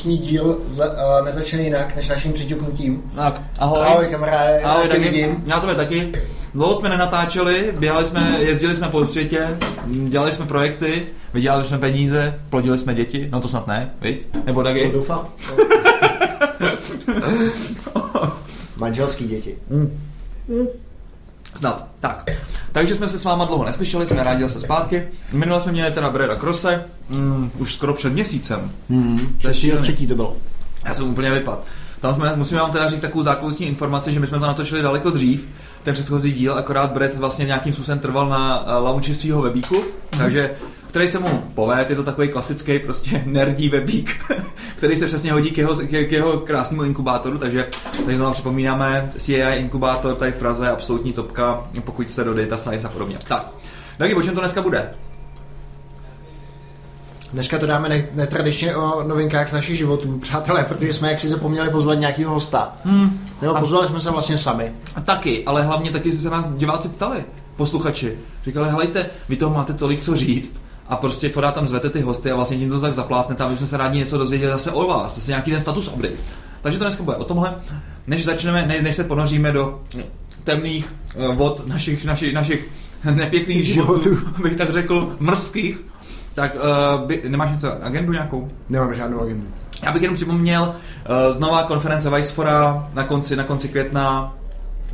168. díl za, uh, nezačne jinak než naším přiťuknutím. Tak, ahoj. Ahoj kamaráde, Ahoj, taky. vidím. Já tebe taky. Dlouho jsme nenatáčeli, běhali jsme, jezdili jsme po světě, dělali jsme projekty, vydělali jsme peníze, plodili jsme děti, no to snad ne, viď? Nebo To taky? doufám. Manželský děti. Snad. Tak. Takže jsme se s váma dlouho neslyšeli, jsme rádi zase zpátky. Minule jsme měli teda Breda Krose, mm, už skoro před měsícem. Je 6. šílený. třetí to bylo. Já jsem úplně vypad. Tam jsme, musím vám teda říct takovou zákulisní informaci, že my jsme to natočili daleko dřív, ten předchozí díl, akorát Brett vlastně nějakým způsobem trval na uh, launchi svého webíku, takže který se mu poved, je to takový klasický prostě nerdí webík, který se přesně hodí k jeho, k, jeho krásnému inkubátoru, takže tady znovu připomínáme, CAI inkubátor tady v Praze, absolutní topka, pokud jste do data science a podobně. Tak, Dagi, o čem to dneska bude? Dneska to dáme ne- netradičně o novinkách z našich životů, přátelé, protože jsme jaksi zapomněli pozvat nějakého hosta. Hmm. Nebo pozvali jsme se vlastně sami. A taky, ale hlavně taky se nás diváci ptali, posluchači. Říkali, helejte, vy toho máte tolik co říct a prostě fora tam zvete ty hosty a vlastně tím to tak zaplásnete, aby jsme se rádi něco dozvěděli zase o vás, zase nějaký ten status update. Takže to dneska bude o tomhle. Než začneme, než, než se ponoříme do temných eh, vod našich, našich, našich nepěkných životů, Životů. bych tak řekl, mrzkých, tak uh, by, nemáš něco, agendu nějakou? Nemám žádnou agendu. Já bych jenom připomněl, uh, znova konference Vicefora na konci, na konci května.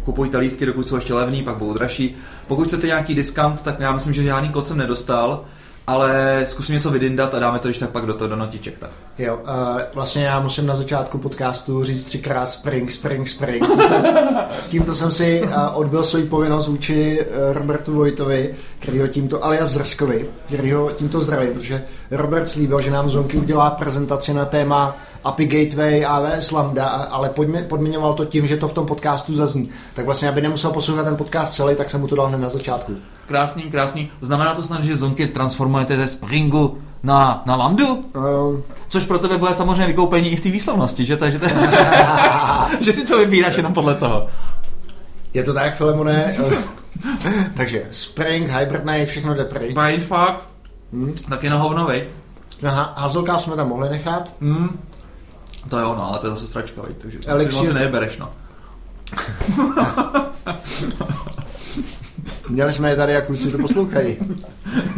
Kupujte lístky, dokud jsou ještě levný, pak budou dražší. Pokud chcete nějaký discount, tak já myslím, že žádný kód jsem nedostal, ale zkusím něco vydindat a dáme to když tak pak do toho do notiček. Tak. Jo, uh, vlastně já musím na začátku podcastu říct třikrát spring, spring, spring. Tímto, jsem si uh, odbil svoji povinnost vůči uh, Robertu Vojtovi, který ho tímto, alias Zrskovi, který ho tímto zdraví, protože Robert slíbil, že nám Zonky udělá prezentaci na téma API Gateway, AWS Lambda, ale podmiňoval to tím, že to v tom podcastu zazní. Tak vlastně, aby nemusel poslouchat ten podcast celý, tak jsem mu to dal hned na začátku. Krásný, krásný. Znamená to snad, že zonky transformujete ze Springu na, na Lambdu? Uh, Což pro tebe bude samozřejmě vykoupení i v té výslovnosti, že, to, že, to, že ty to vybíráš jenom podle toho. je to tak, Filemone? Uh, takže Spring, Hibernate, všechno jde pryč. Brainfuck, Hmm. taky na hovno, viď? Aha, Hazelka jsme tam mohli nechat. Hmm. To jo, no, ale to je zase sračka, viď? takže to Elixir. si vlastně nebereš, no. Měli jsme je tady a kluci to poslouchají.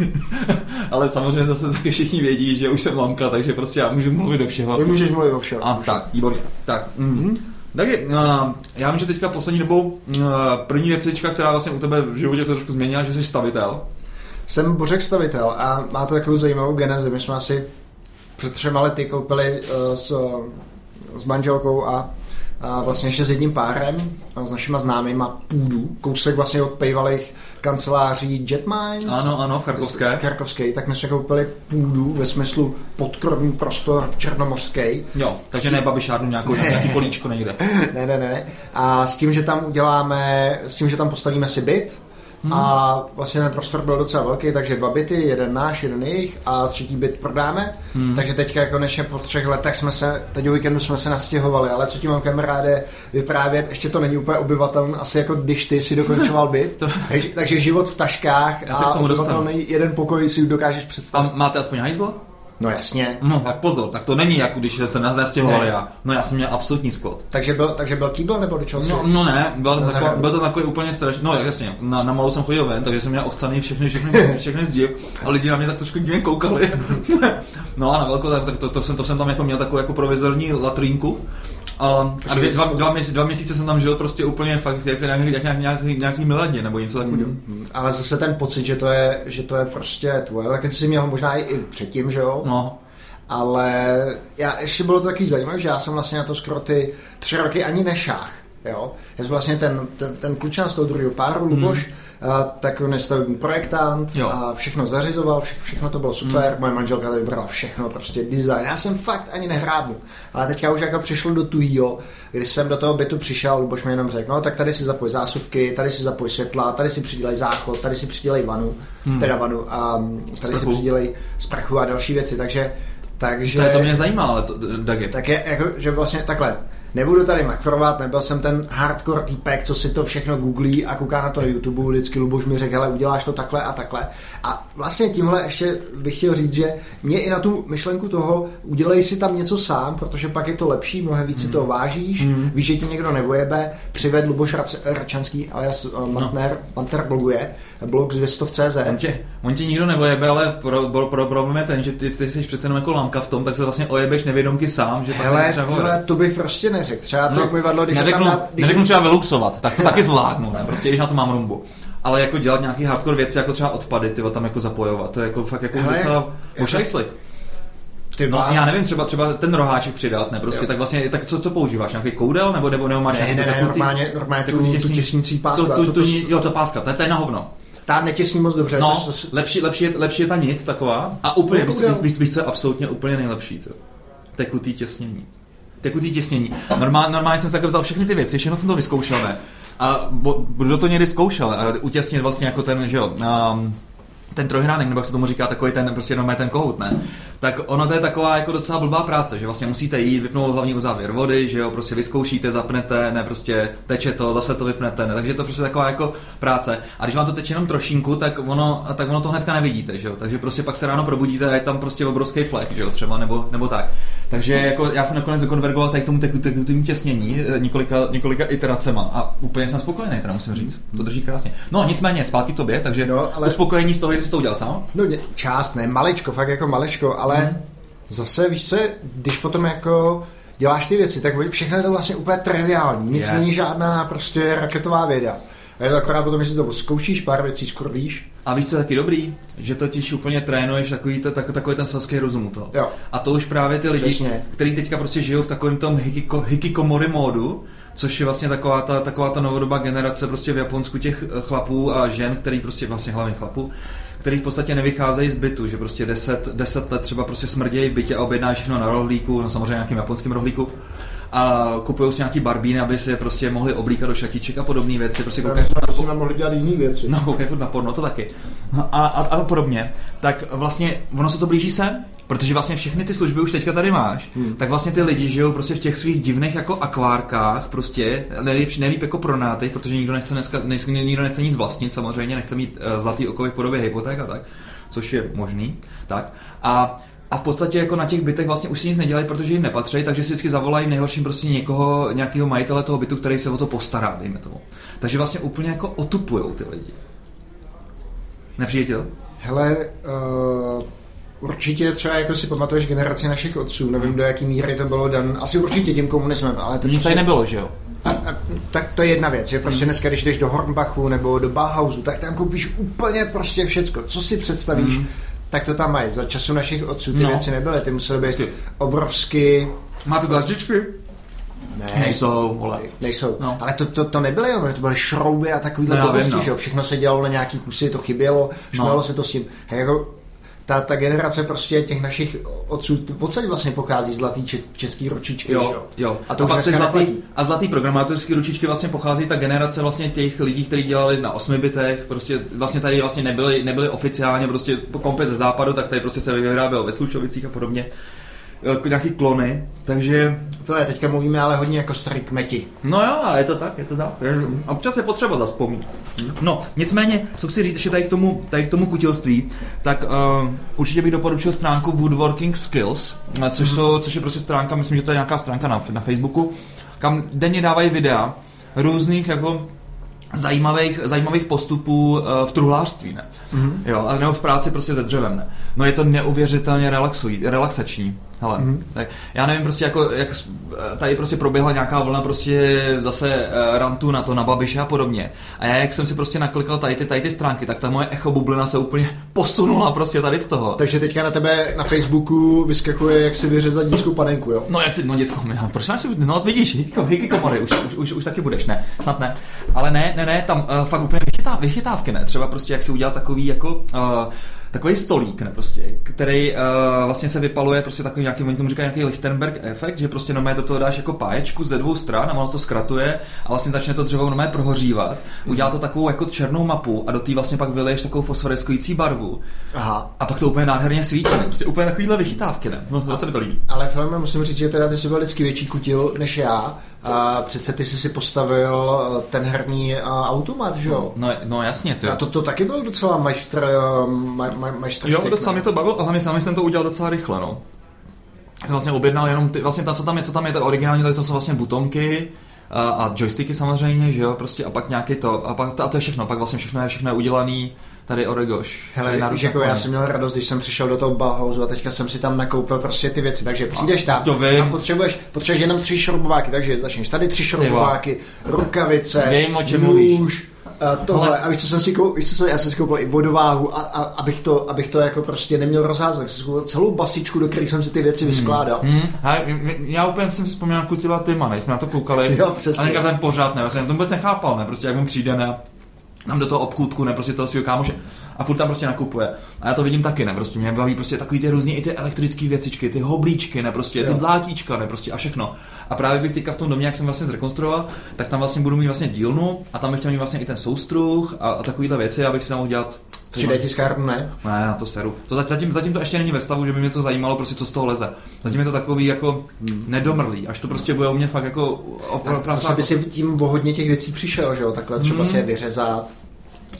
ale samozřejmě zase taky všichni vědí, že už jsem lamka, takže prostě já můžu mluvit do všeho. Ty můžeš mluvit o všem. A tak, výborně. Tak, mm. Taky, uh, já vím, že teďka poslední dobou uh, první věcička, která vlastně u tebe v životě se trošku změnila, že jsi stavitel. Jsem Bořek stavitel a má to takovou zajímavou genezi. My jsme asi před třema lety koupili uh, s, s manželkou a, a vlastně ještě s jedním párem a s našima známýma půdu, kousek vlastně od pejvalých kanceláří Jetmines. Ano, ano, v Charkovské. V Charkovské, tak my jsme koupili půdu ve smyslu podkrovní prostor v Černomořské. Jo, takže ne babišárnu nějakou, nějaký políčko nejde. ne, ne, ne. A s tím, že tam uděláme, s tím, že tam postavíme si byt, Hmm. A vlastně ten prostor byl docela velký, takže dva byty, jeden náš, jeden jejich a třetí byt prodáme. Hmm. Takže teďka konečně po třech letech jsme se, teď o víkendu jsme se nastěhovali, ale co ti mám kamaráde vyprávět, ještě to není úplně obyvatelné, asi jako když ty si dokončoval byt. To- takže, takže život v taškách Já a obyvatelný jeden pokoj si dokážeš A představit. máte aspoň hajzl? No jasně. No, tak pozor, tak to není jako když se nás nastěhovali Ne. já. No já jsem měl absolutní skot. Takže byl, takže byl kýbl nebo do čeho? No, no ne, byl, taková, zahradu. byl to takový úplně strašný, no jasně, na, na malou jsem chodil ven, takže jsem měl ochcaný všechny, všechny, všechny zdi a lidi na mě tak trošku divně koukali. no a na velkou, tak, tak to, to, jsem, to jsem tam jako měl takovou jako provizorní latrínku. A, a dvě, dva, dva, měsíce, dva měsíce jsem tam žil prostě úplně fakt jak nějaký, jak nějaký, nějaký, nějaký miladě nebo něco takového. Mm, Ale zase ten pocit, že to je, že to je prostě tvoje, tak jsi měl možná i, i předtím, že jo? No, Ale já, ještě bylo to takový zajímavé, že já jsem vlastně na to skoro ty tři roky ani nešách. Jo? Já jsem vlastně ten, ten, ten klučan z toho druhého páru, Luboš, mm. A, tak on je stavební projektant Jo. a všechno zařizoval, vše, všechno to bylo super, mm. moje manželka to vybrala všechno, prostě design. Já jsem fakt ani nehrábnu. Ale teďka už jako přišlo do tuhýho, když jsem do toho bytu přišel, Luboš mi jenom řekl, no tak tady si zapoj zásuvky, tady si zapoj světla, tady si přidělej záchod, tady si přidělej vanu, mm. teda vanu a tady si Sprchu. přidělej sprchu a další věci, takže takže... to, je, to mě zajímá, ale to, Dagi. Tak je, jako, že vlastně takhle, nebudu tady machrovat, nebyl jsem ten hardcore týpek, co si to všechno googlí a kouká na to na YouTube, vždycky Luboš mi řekl, hele, uděláš to takhle a takhle. A vlastně tímhle ještě bych chtěl říct, že mě i na tu myšlenku toho, udělej si tam něco sám, protože pak je to lepší, mnohem víc si to vážíš, Hmm. víš, že ti někdo nevojebe, přived Luboš Račanský, alias Mantner, Manter bloguje, blog z Věstov.cz. On tě, on tě nikdo nevojebe, ale pro, pro, pro, problém je ten, že ty, ty jsi přece jenom jako lamka v tom, tak se vlastně ojebeš nevědomky sám, že Hele, to třeba to bych prostě neřekl. Třeba to no, umyvadlo, když neřeknu, tam dá, když neřeknu třeba vyluxovat, tak to taky zvládnu, ne? prostě když na to mám rumbu. Ale jako dělat nějaký hardcore věci, jako třeba odpady, ty tam jako zapojovat, to je jako fakt jako Hele, docela jako- pošajslich. ty No, já nevím, třeba, třeba ten roháček přidat, ne, prostě, Jo. tak vlastně, tak co, co používáš, nějaký koudel, nebo, nebo, nebo máš Ne, nějaký ne, ne, normálně, normálně tu, tu těsní- těsnící pásku. a tu, to, tu, to, jo, to páska, to, to je na hovno. Ta netěsní moc dobře. No, což- což- lepší, lepší, je, lepší je ta nit taková a úplně, víš, víš, víš, co je absolutně úplně nejlepší, to. Tekutý těsnění. Tekutý těsnění. Normál, normálně jsem takhle vzal všechny ty věci, všechno jsem to vyzkoušel, ne? A bo, kdo to někdy zkoušel, a utěsnit vlastně jako ten, že jo, um, ten trojhránek, nebo jak se tomu říká, takový ten, prostě jenom ten kohout, ne? Tak ono to je taková jako docela blbá práce, že vlastně musíte jít, vypnout hlavní uzávěr vody, že jo, prostě vyzkoušíte, zapnete, ne, prostě teče to, zase to vypnete, ne, takže je to prostě taková jako práce. A když vám to teče jenom trošinku, tak ono, tak ono to hnedka nevidíte, že jo, takže prostě pak se ráno probudíte a je tam prostě obrovský flek, že jo, třeba, nebo, nebo tak. Takže jako já jsem nakonec konvergoval tady k tomu teku- tekutým těsnění eh, několika, několika iteracema a úplně jsem spokojený, teda musím říct. To drží krásně. No nicméně, zpátky k tobě, takže No, ale- uspokojení z toho, že jsi to udělal sám. No, část, ne, malečko, fakt jako malečko, ale Mhm. zase, víš co, když potom jako děláš ty věci, tak všechno je to vlastně úplně triviální. Nic Je. není žádná prostě raketová věda. A je to akorát potom, že si to zkoušíš, pár věcí skurvíš. A víš, co je taky dobrý? Že totiž úplně trénuješ takový, to, tak, takový ten selský rozum toho. Jo. A to už právě ty lidi, Přesně. kteří teďka prostě žijou v takovém tom hikiko, hikikomori módu, což je vlastně taková ta, taková ta novodobá generace prostě v Japonsku těch eh, chlapů a žen, který prostě vlastně hlavně chlapů, který v podstatě nevycházejí z bytu, že prostě 10, 10 let třeba prostě smrdějí v bytě a objednáš všechno na rohlíku, no samozřejmě nějakým japonským rohlíku a kupují si nějaký barbíny, aby si je prostě mohli oblíkat do šatiček a podobné věci, prostě koukají s nimi mohli dělat jiné věci. No, koukej furt na porno, to taky. No, A, a, a podobně. Tak vlastně ono se to blíží sem, protože vlastně všechny ty služby už teďka tady máš, hmm. tak vlastně ty lidi žijou prostě v těch svých divných jako akvárkách, prostě nejlíp, nejlíp jako pronátých, protože nikdo nechce dneska, dneska nikdo nechce nic vlastnit, samozřejmě nechce mít uh, zlatý okovy v podobě hypoték a tak, což je možný, tak. A a v podstatě jako na těch bytech vlastně už si nic nedělají, protože jim nepatří, takže si vždycky zavolají nejhorším prostě někoho, nějakého majitele toho bytu, který se o to postará, dejme tomu. Takže vlastně úplně jako otupujou ty lidi. Nepřijde ti to? Hele, uh, určitě třeba jako si pamatuješ generaci našich otců, nevím do jaký míry to bylo dan, asi určitě tím komunismem, ale to Nic tady nebylo, že jo? A, a, tak to je jedna věc, že prostě dneska, když jdeš do Hornbachu nebo do Bauhausu, tak tam koupíš úplně prostě všecko. Co si představíš, Mm. Tak to tam mají. Za času našich otců ty No. věci nebyly, ty musely být Vždycky. obrovsky... Máte dlaždičky? Ne, Nejsou, vole. Nejsou. No. Ale to, to, to nebyly jenom, že to byly šrouby a takovýhle No, blbosti, no. že jo. Všechno se dělalo na nějaký kusy, to chybělo, šmelo No. se to s tím. Hej, jako, ta, ta generace prostě těch našich otců, odsaď vlastně pochází zlatý čes, český ručičky, Jo, jo. jo. A to už pak ty dneska zlatý, neplatí. a zlatý programátorský ručičky vlastně pochází ta generace vlastně těch lidí, kteří dělali na osmi bitech, prostě vlastně tady vlastně nebyli, nebyli oficiálně prostě komplet ze západu, tak tady prostě se vyrábělo ve Slučovicích a podobně. Jako nějaký klony, takže File, teďka mluvíme ale hodně jako starý kmeti. No jo, ale je to tak, je to tak. Občas je potřeba zaspomínat. No, nicméně, co chci říct ještě tady k tomu, tady k tomu kutilství, tak uh, určitě bych doporučil stránku Woodworking Skills, eh, což, jsou, což je prostě stránka, myslím, že to je nějaká stránka na, na Facebooku, kam denně dávají videa různých jako zajímavých, zajímavých postupů uh, v truhlářství, ne? Mm-hmm. Jo, a nebo v práci prostě se dřevem, ne? No je to neuvěřitelně relaxují, relaxační. Hele, mm-hmm. tak já nevím prostě jako, jak tady prostě proběhla nějaká vlna prostě zase uh, rantu na to, na Babiše a podobně. A já jak jsem si prostě naklikal tady ty, tady ty stránky, tak ta moje echo bublina se úplně posunula prostě tady z toho. Takže teďka na tebe na Facebooku vyskakuje, jak si vyřezat dětskou panenku, jo? No jak si, no děcko, no, proč máš si, no vidíš, hiky, hiky komory, už, už, už, už, taky budeš, ne, snad ne. Ale ne, ne, ne, tam uh, fakt úplně vychytá, vychytávky, ne, třeba prostě jak si udělat takový jako uh, takový stolík, ne, prostě, který uh, vlastně se vypaluje prostě takový nějaký, oni tomu říkají nějaký Lichtenberg efekt, že prostě normálně do toho dáš jako páječku ze dvou stran a ono to zkratuje a vlastně začne to dřevo normálně prohořívat. Udělá to takovou jako černou mapu a do té vlastně pak vyleješ takovou fosforeskující barvu. Aha. A pak to úplně nádherně svítí. ne, Prostě úplně takovýhle vychytávky, ne? No, to se mi to líbí. Ale filme musím říct, že teda ty jsi byl vždycky větší kutil než já. A přece ty jsi si postavil eh, ten herní eh, automat, že jo? No, no jasně, ty. A to, to taky byl docela majstr, eh, maj, maj, majstr Jo, štěk, docela ne? mě to bavilo, a hlavně sami jsem to udělal docela rychle, no. Já jsem vlastně objednal jenom ty, vlastně tam, co tam je, co tam je, to originální, tak to jsou vlastně butonky, a, a joysticky samozřejmě, že jo, prostě a pak nějaký to, a, pak, a to je všechno, pak vlastně všechno je, všechno je udělaný, tady Oregoš. Hele, Tady víš, jako já jsem měl radost, když jsem přišel do toho Bauhausu a teďka jsem si tam nakoupil prostě ty věci, takže přijdeš tam to vím. a potřebuješ, potřebuješ jenom tři šrobováky, takže začneš tady tři šrobováky, rukavice, Vím, o čem mluvíš. nůž, a tohle, Ale- a víš, co jsem si koupil, víš, co jsem, já jsem si koupil i vodováhu, a, a, abych, to, abych to jako prostě neměl rozházet, jsem si koupil celou basičku, do které jsem si ty věci vyskládal. Hmm, hele, m- m- já úplně jsem si vzpomněl na Kutila Tyma, než jsme na to koukali. Jo, přesně. A ten pořád ne, já jsem to vůbec nechápal, ne, prostě jak on přijde, ne, tam do toho obchůdku, ne, prostě toho svého kámoše a furt tam prostě nakupuje. A já to vidím taky, ne, prostě mě baví prostě takový ty různý i ty elektrické věcičky, ty hoblíčky, ne, prostě ty Jo. dlátíčka, ne, prostě a všechno. A právě bych teďka v tom domě, jak jsem vlastně zrekonstruoval, tak tam vlastně budu mít vlastně dílnu a tam bych chtěl mít vlastně i ten soustruh a, a takovýhle věci, abych si tam mohl dělat 3D tiskárnu, ne? ne, na to seru. To za- zatím, zatím to ještě není ve stavu, že by mě to zajímalo, prostě co z toho leze. Zatím je to takový jako nedomrlý, až to prostě bude u mě fakt jako A opravdu. zase by si tím o hodně těch věcí přišel, že jo? Takhle třeba Mhm. si je vyřezat.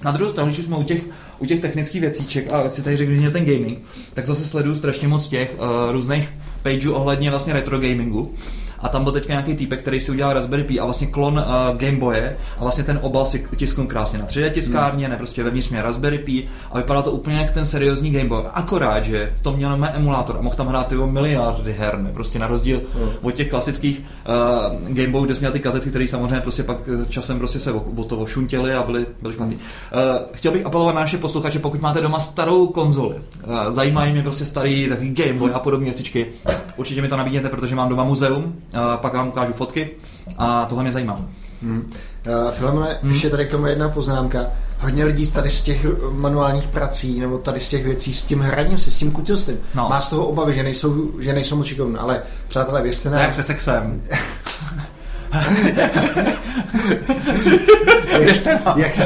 Na druhou stranu, když jsme u těch, u těch technických věcíček a si tady řekl, že ten gaming, tak zase sleduju strašně moc těch uh, různých pageů ohledně vlastně retro gamingu. A tam byl teďka nějaký týpek, který si udělal Raspberry Pi a vlastně klon uh, Game Boye a vlastně ten obal si tisknul krásně na 3D tiskárně, ne prostě vevnitř měl Raspberry Pi a vypadalo to úplně jak ten seriózní Game Boy. Akorát, že to měl mé emulátor a mohl tam hrát tyho miliardy her, ne? prostě na rozdíl Hmm. od těch klasických uh, Game Boy, kde jsi měl ty kazetky, které samozřejmě prostě pak eh, časem prostě se o, o to ošuntěly a byly, byly špatný. Uh, chtěl bych apelovat na naše posluchače, pokud máte doma starou konzoli, uh, zajímají mě prostě starý takový Game Boy a podobné věcičky, určitě mi to nabídněte, protože mám doma muzeum, pak vám ukážu fotky a tohle mě zajímá. Hmm. Uh, Filemone, hmm. ještě tady k tomu jedna poznámka. Hodně lidí tady z těch manuálních prací, nebo tady z těch věcí s tím hraním si, s tím kutilstvím, No. má z toho obavy, že nejsou, že nejsou moc šikovní. Ale přátelé, věřte nám, se sexem. jak, Věřte nám. jak,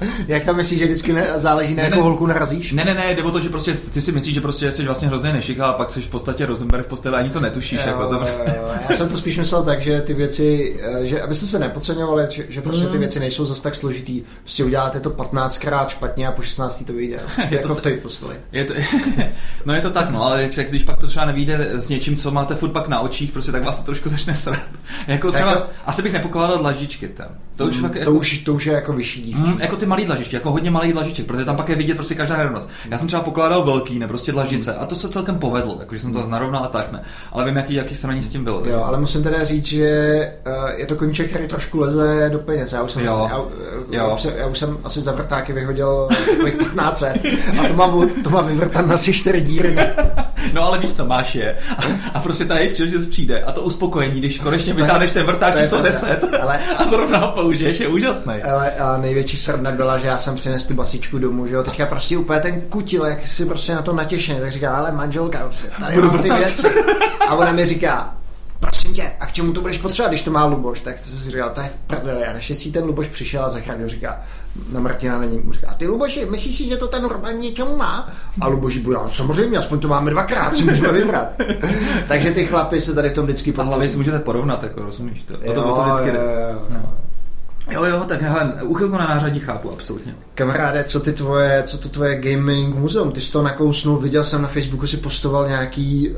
jak tam myslíš, že vždycky ne, záleží na Ne, jakou ne. holku narazíš? Ne, ne, ne, jde o to, že prostě ty si myslíš, že prostě jsi vlastně hrozně nešika a pak jsi v podstatě Rosenberg v posteli ani to netušíš. Jo, jako to jo, jo. Já jsem to spíš myslel tak, že ty věci, eh, že abyste se nepodceňovali, že, že prostě Mm. ty věci nejsou zas tak složitý. Prostě uděláte to 15krát špatně a po 16. to vyjde. Je jako to v té posteli. Je to, no je to tak, no, ale jak- když pak to třeba nevíde s něčím, co máte furt pak na očích, prostě tak vás to trošku začne srat. jako třeba, Jako- asi bych nepokládal dlažičky tam. To už fakt to, jako, už, to už je jako vyšší dívčí. Mm, jako ty malý dlažičky, jako hodně malý dlažiček, protože tam pak je vidět prostě každá hranost. Já jsem třeba pokládal velký, ne, prostě dlažice, a to se celkem povedlo, jakože jsem to narovnal a tak, ne. Ale vím, jaký, jaký sraní s tím bylo. Jo, ale musím teda říct, že uh, je to koníček, který trošku leze do peněz. Já už jsem, Jo. asi, já, já, Jo. už jsem, já už jsem asi za vrtáky vyhodil takových 15 set. a to mám, to mám vyvrtan asi 4 díry. Ne? No ale víš co, máš je. A, a prostě tady příležitost přijde. A to uspokojení, když konečně vytáhneš ten je číslo pravda. 10 Ale- a zrovna ho použiješ, je úžasný. Ale a největší srna byla, že já jsem přinesl tu basičku domů, že jo. Teďka prostě úplně ten kutil, jak si prostě na to natěšený, tak říká, ale manželka, prostě, tady Budu mám ty vrtat. věci. A ona mi říká, prosím tě, a k čemu to budeš potřebovat, když to má Luboš? Tak to si říkal, to je v prdeli. A naštěstí ten Luboš přišel a zachránil, říká, na Martina není. Mu říká, ty Luboši, myslíš si, že to ten Roman něčemu má? A Luboš bude, no, samozřejmě, aspoň to máme dvakrát, si můžeme vybrat. Takže ty chlapy se tady v tom vždycky A hlavně podpoří. si můžete porovnat, jako rozumíš to. O to, Jo, o to vždycky jde. jo, jo. Jo, jo, tak hele, uchylku na nářadí chápu, absolutně. Kamaráde, co ty tvoje, co to tvoje gaming muzeum? Ty jsi to nakousnul, viděl jsem na Facebooku, si postoval nějaký uh,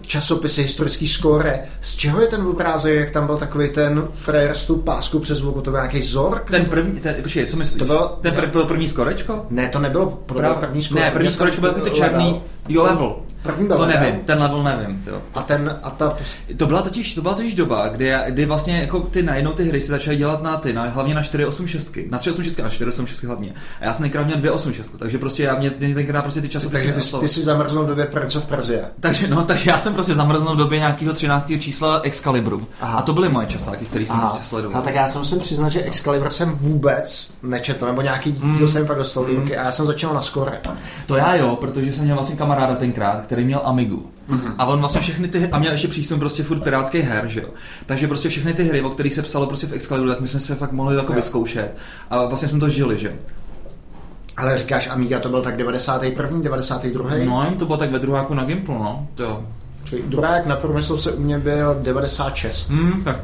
časopisy, historický skóre. Z čeho je ten obrázek, jak tam byl takový ten frajer s tou páskou přes oko, to byl nějaký Zork? Ten první, ten, počkej, co myslíš? To bylo- ten pr- byl první skorečko? Ne, to nebylo, to byl první skóre. Ne, první skorečko byl jako ty level. černý, jo, level. První byl To nevím, ten level nevím. Jo. A ten, a ta, To byla totiž, to byla totiž doba, kdy, kdy vlastně jako ty najednou ty hry se začaly dělat na ty, na, hlavně na 486, na 386 a na 486 hlavně. A já jsem tenkrát měl 286, takže prostě já mě tenkrát prostě ty časopisy takže ty, neoslovily. ty si zamrznul v době Prince of Persia. Takže no, takže já jsem prostě zamrznul v době nějakého 13. čísla Excalibru. Aha. A to byly moje časáky, který jsem prostě sledoval. A tak já jsem musím přiznat, že Excalibur jsem vůbec nečetl, nebo nějaký díl jsem pak dostal do ruky a já jsem začal na skore. To já jo, protože jsem měl vlastně kamaráda tenkrát, který měl Amigu. Mm-hmm. A on vlastně všechny ty, a měl ještě přístup prostě furt pirátských her, že jo. Takže prostě všechny ty hry, o kterých se psalo prostě v Excalibru, tak my jsme se fakt mohli jako vyzkoušet. A vlastně jsme to žili, že. Ale říkáš Amiga, to byl tak 91., 92. No, jim to bylo tak ve druháku na Gimplu, no. To jo. Čili druhák na průmyslovce u mě byl 96. Hmm, tak.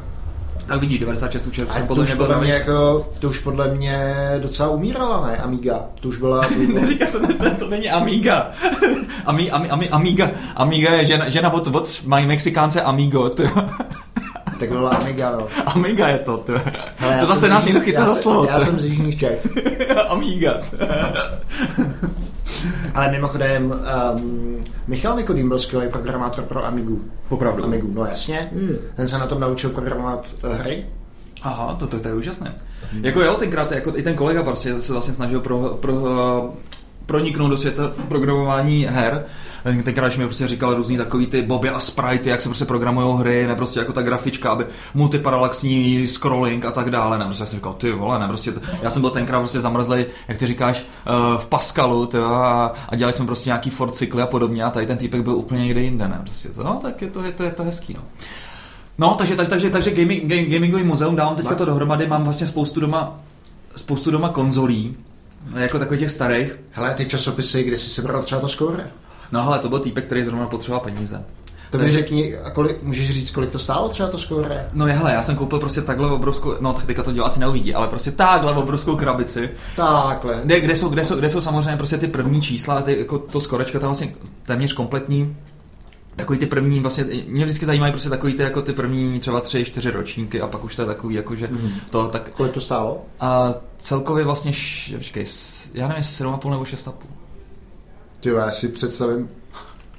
Tak vidíš, 96 června A jsem to podle už, mě byl podle mě jako, to už podle mě docela umírala, ne? Amiga. To už byla... To byla Neříká, to, ne, to není Amiga. Ami, ami, ami, Amiga. Amiga je žena, žena od, od mají Mexikánce Amigo. To. tak byla Amiga, no. Amiga je to. To, Hele, to zase nás někdo chytá já za jsem- slovo. Já jsem z Jižních Čech. Amiga. Ale mimochodem, um, Michal Nikodým byl skvělý programátor pro Amigu. Opravdu. Amigu, no jasně. Hmm. Ten se na tom naučil programovat eh, hry. Aha, to, to, to je úžasné. Jako jo, tenkrát jako i ten kolega prostě se vlastně snažil pro, pro, proniknout do světa programování her. Tenkrát, když mi prostě říkal různý takový ty boby a sprite, jak se prostě programují hry, ne prostě jako ta grafička, aby multiparalaxní scrolling a tak dále. Ne, prostě já jsem říkal, ty vole, ne, prostě, já jsem byl tenkrát prostě zamrzlej, jak ty říkáš, eh, v Pascalu, ty, a, a, dělali jsme prostě nějaký Ford cykly a podobně a tady ten týpek byl úplně někde jinde, ne, prostě, no, tak je to, je to, je to hezký, no. No, takže, takže, takže, takže gaming, game, gamingový muzeum dám teďka to dohromady, mám vlastně spoustu doma, spoustu doma konzolí, jako takových těch starých. Hele, ty časopisy, kde jsi sebral třeba to skóre? No hele, to byl týpek, který zrovna potřeboval peníze. To mi řekni, a kolik, můžeš říct, kolik to stálo třeba to skóre? No hele, já jsem koupil prostě takhle obrovskou, no teďka to diváci neuvidí, ale prostě takhle obrovskou krabici, Takhle. kde, kde, jsou, kde, jsou, kde jsou samozřejmě prostě ty první čísla, ty, jako to skorečka tam vlastně téměř kompletní. Takový ty první, vlastně, mě vždycky zajímají prostě takový ty, jako ty první třeba tři, čtyři ročníky a pak už to je takový, jako že Mhm. to tak Kolik to stálo? A celkově vlastně, š, počkej, já nevím, jestli 7,5 nebo 6,5. Ty já si představím,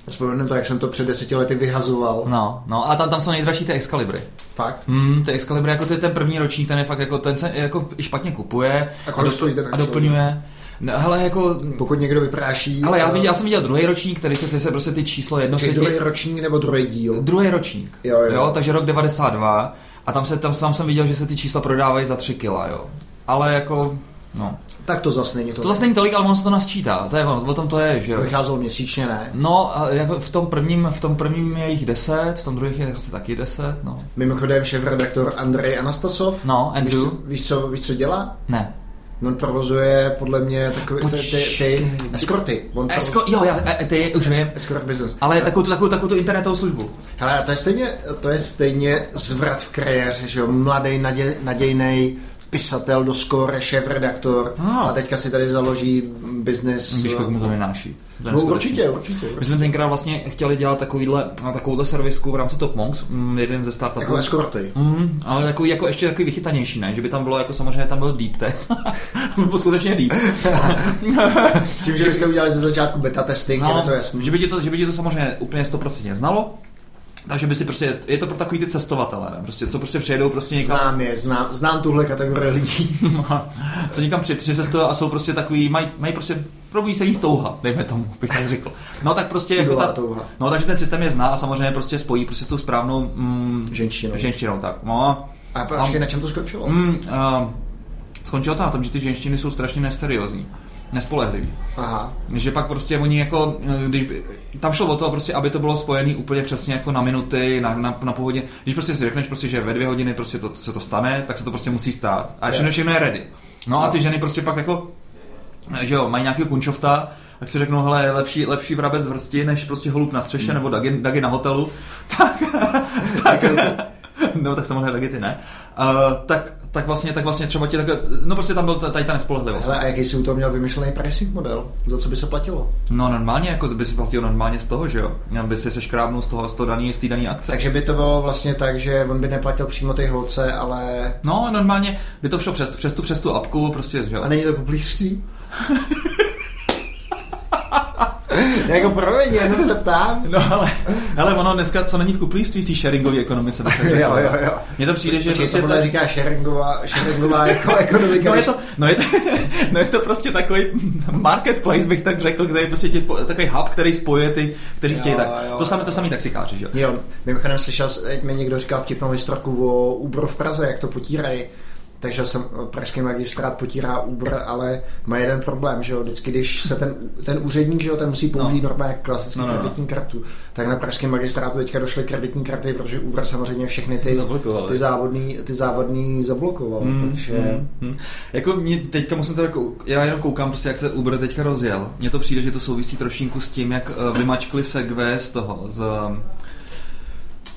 vzpomenu to, jak jsem to před deseti lety vyhazoval. No, no a tam, tam jsou nejdražší ty Excalibry. Fakt? Hmm, ty Excalibry, jako ty, ten první ročník, ten je fakt jako, ten se jako špatně kupuje A stojí ten a doplňuje. No, hele, jako, Pokud někdo vypráší... ale já, eh, viděl, já jsem viděl druhý ročník, který se, se prostě ty číslo jedno Čili druhý ročník nebo druhý díl? druhý ročník. Jo, jo. jo. takže rok 92 a tam, se, tam, tam jsem viděl, že se ty čísla prodávají za 3 kila, jo. Ale jako, no. Tak to zase není to. To zase není tolik, ale ono se to nasčítá. To je ono, o tom to je, že jo. Vycházel měsíčně, ne? No, a jako v tom prvním, v tom prvním je jich 10, v tom druhém je asi taky 10, no. Mimochodem šéf-redaktor Andrej Anastasov. No, Víš, Andrew? co, víš, co, víš, co dělá? Ne. On provozuje podle mě takové ty, ty, ty eskorty. On Esko, jo, já, e, ty už vím. Es- Escort business. Ale takovou, takovou, takovou tu internetovou službu. Hele, to je stejně, to je stejně zvrat v kariéře, že jo? Mladý, naděj, nadějný pisatel do skóre, šéf-redaktor No. a teďka si tady založí biznis. Víš, kolik mu to vynáší. To je No neskutečný. určitě, určitě. My jsme tenkrát vlastně chtěli dělat takovýhle, takovouhle servisku v rámci Top Monks, mm, jeden ze startupů. Jako eskorty. Mm, ale jako, jako ještě takový vychytanější, ne? Že by tam bylo jako samozřejmě tam byl deep tech. byl skutečně deep. S tím, že byste udělali ze začátku beta testing, no, je to jasný. že by, ti to, že by ti to samozřejmě úplně 100% znalo, takže by si prostě, je to pro takový ty cestovatele, ne? Prostě, co prostě přijedou prostě někam, Znám je, znám, znám tuhle kategorii lidí. co někam při, přicestují a jsou prostě takový, mají, mají prostě, probudí se jich touha, dejme tomu, bych tak řekl. No tak prostě jako ta, touha. no takže ten systém je zná a samozřejmě prostě spojí prostě s tou správnou mm, Ženštinou. ženštinou, tak. No, A počkej, na čem to skončilo? mm, uh, skončilo to na tom, že ty ženštiny jsou strašně neseriózní, nespolehlivý. Aha. Že pak prostě oni jako, když by, tam šlo o to prostě, aby to bylo spojené úplně přesně jako na minuty, na, na, na pohodě. Když prostě si řekneš prostě, že ve dvě hodiny prostě to, se to stane, tak se to prostě musí stát. A všechno, všechno je ready. No a ty ženy prostě pak jako, že jo, mají nějakého kunčofta, tak si řeknou, hele, je lepší, lepší vrabec v vrsti, než prostě holub na střeše, nebo dagi, dagi na hotelu. Tak, tak, no tak samozřejmě dagi ty ne. Uh, tak, tak vlastně, tak vlastně třeba ti tak, no prostě tam byl ta- tady ta nespolehlivost. Hele, a jaký si u toho měl vymyšlený pricing model? Za co by se platilo? No normálně, jako by si platil normálně z toho, že jo? By si seškrábnul z toho, z toho daný, z té daný akce. Takže by to bylo vlastně tak, že on by neplatil přímo té holce, ale... No, normálně by to šlo přes, přes, tu, přes tu apku, prostě, že jo? A není to poplířství? jako promiň, jenom se ptám. No ale, ale ono dneska, co není v kuplíství v té sharingové ekonomice, jo, jo, jo. Mně to přijde, že Počkej, prostě to ta- říká sharingová, sharingová jako ekonomika. No je, to, no, je to, no je to prostě takový marketplace, bych tak řekl, který je prostě tě, takový hub, který spojuje ty, který Jo, chtějí. Tak, jo, to samé to samý taxikáři, že jo? Jo, mimochodem slyšel, teď mi někdo říkal vtipnou historku o Uber v Praze, jak to potírají. Takže jsem, pražský magistrát potírá Uber, ale má jeden problém, že jo, vždycky, když se ten, ten úředník, že jo, ten musí použít No. normálně klasický No, no, no. kreditní kartu, tak na pražském magistrátu teďka došly kreditní karty, protože Uber samozřejmě všechny ty, ty závodný, ty závodný zablokoval, Mm, takže... mm, mm. Jako mě teďka musím teda, kou- já jenom koukám prostě, jak se Uber teďka rozjel. Mně to přijde, že to souvisí trošinku s tím, jak eh, vymačkli Segway z toho, z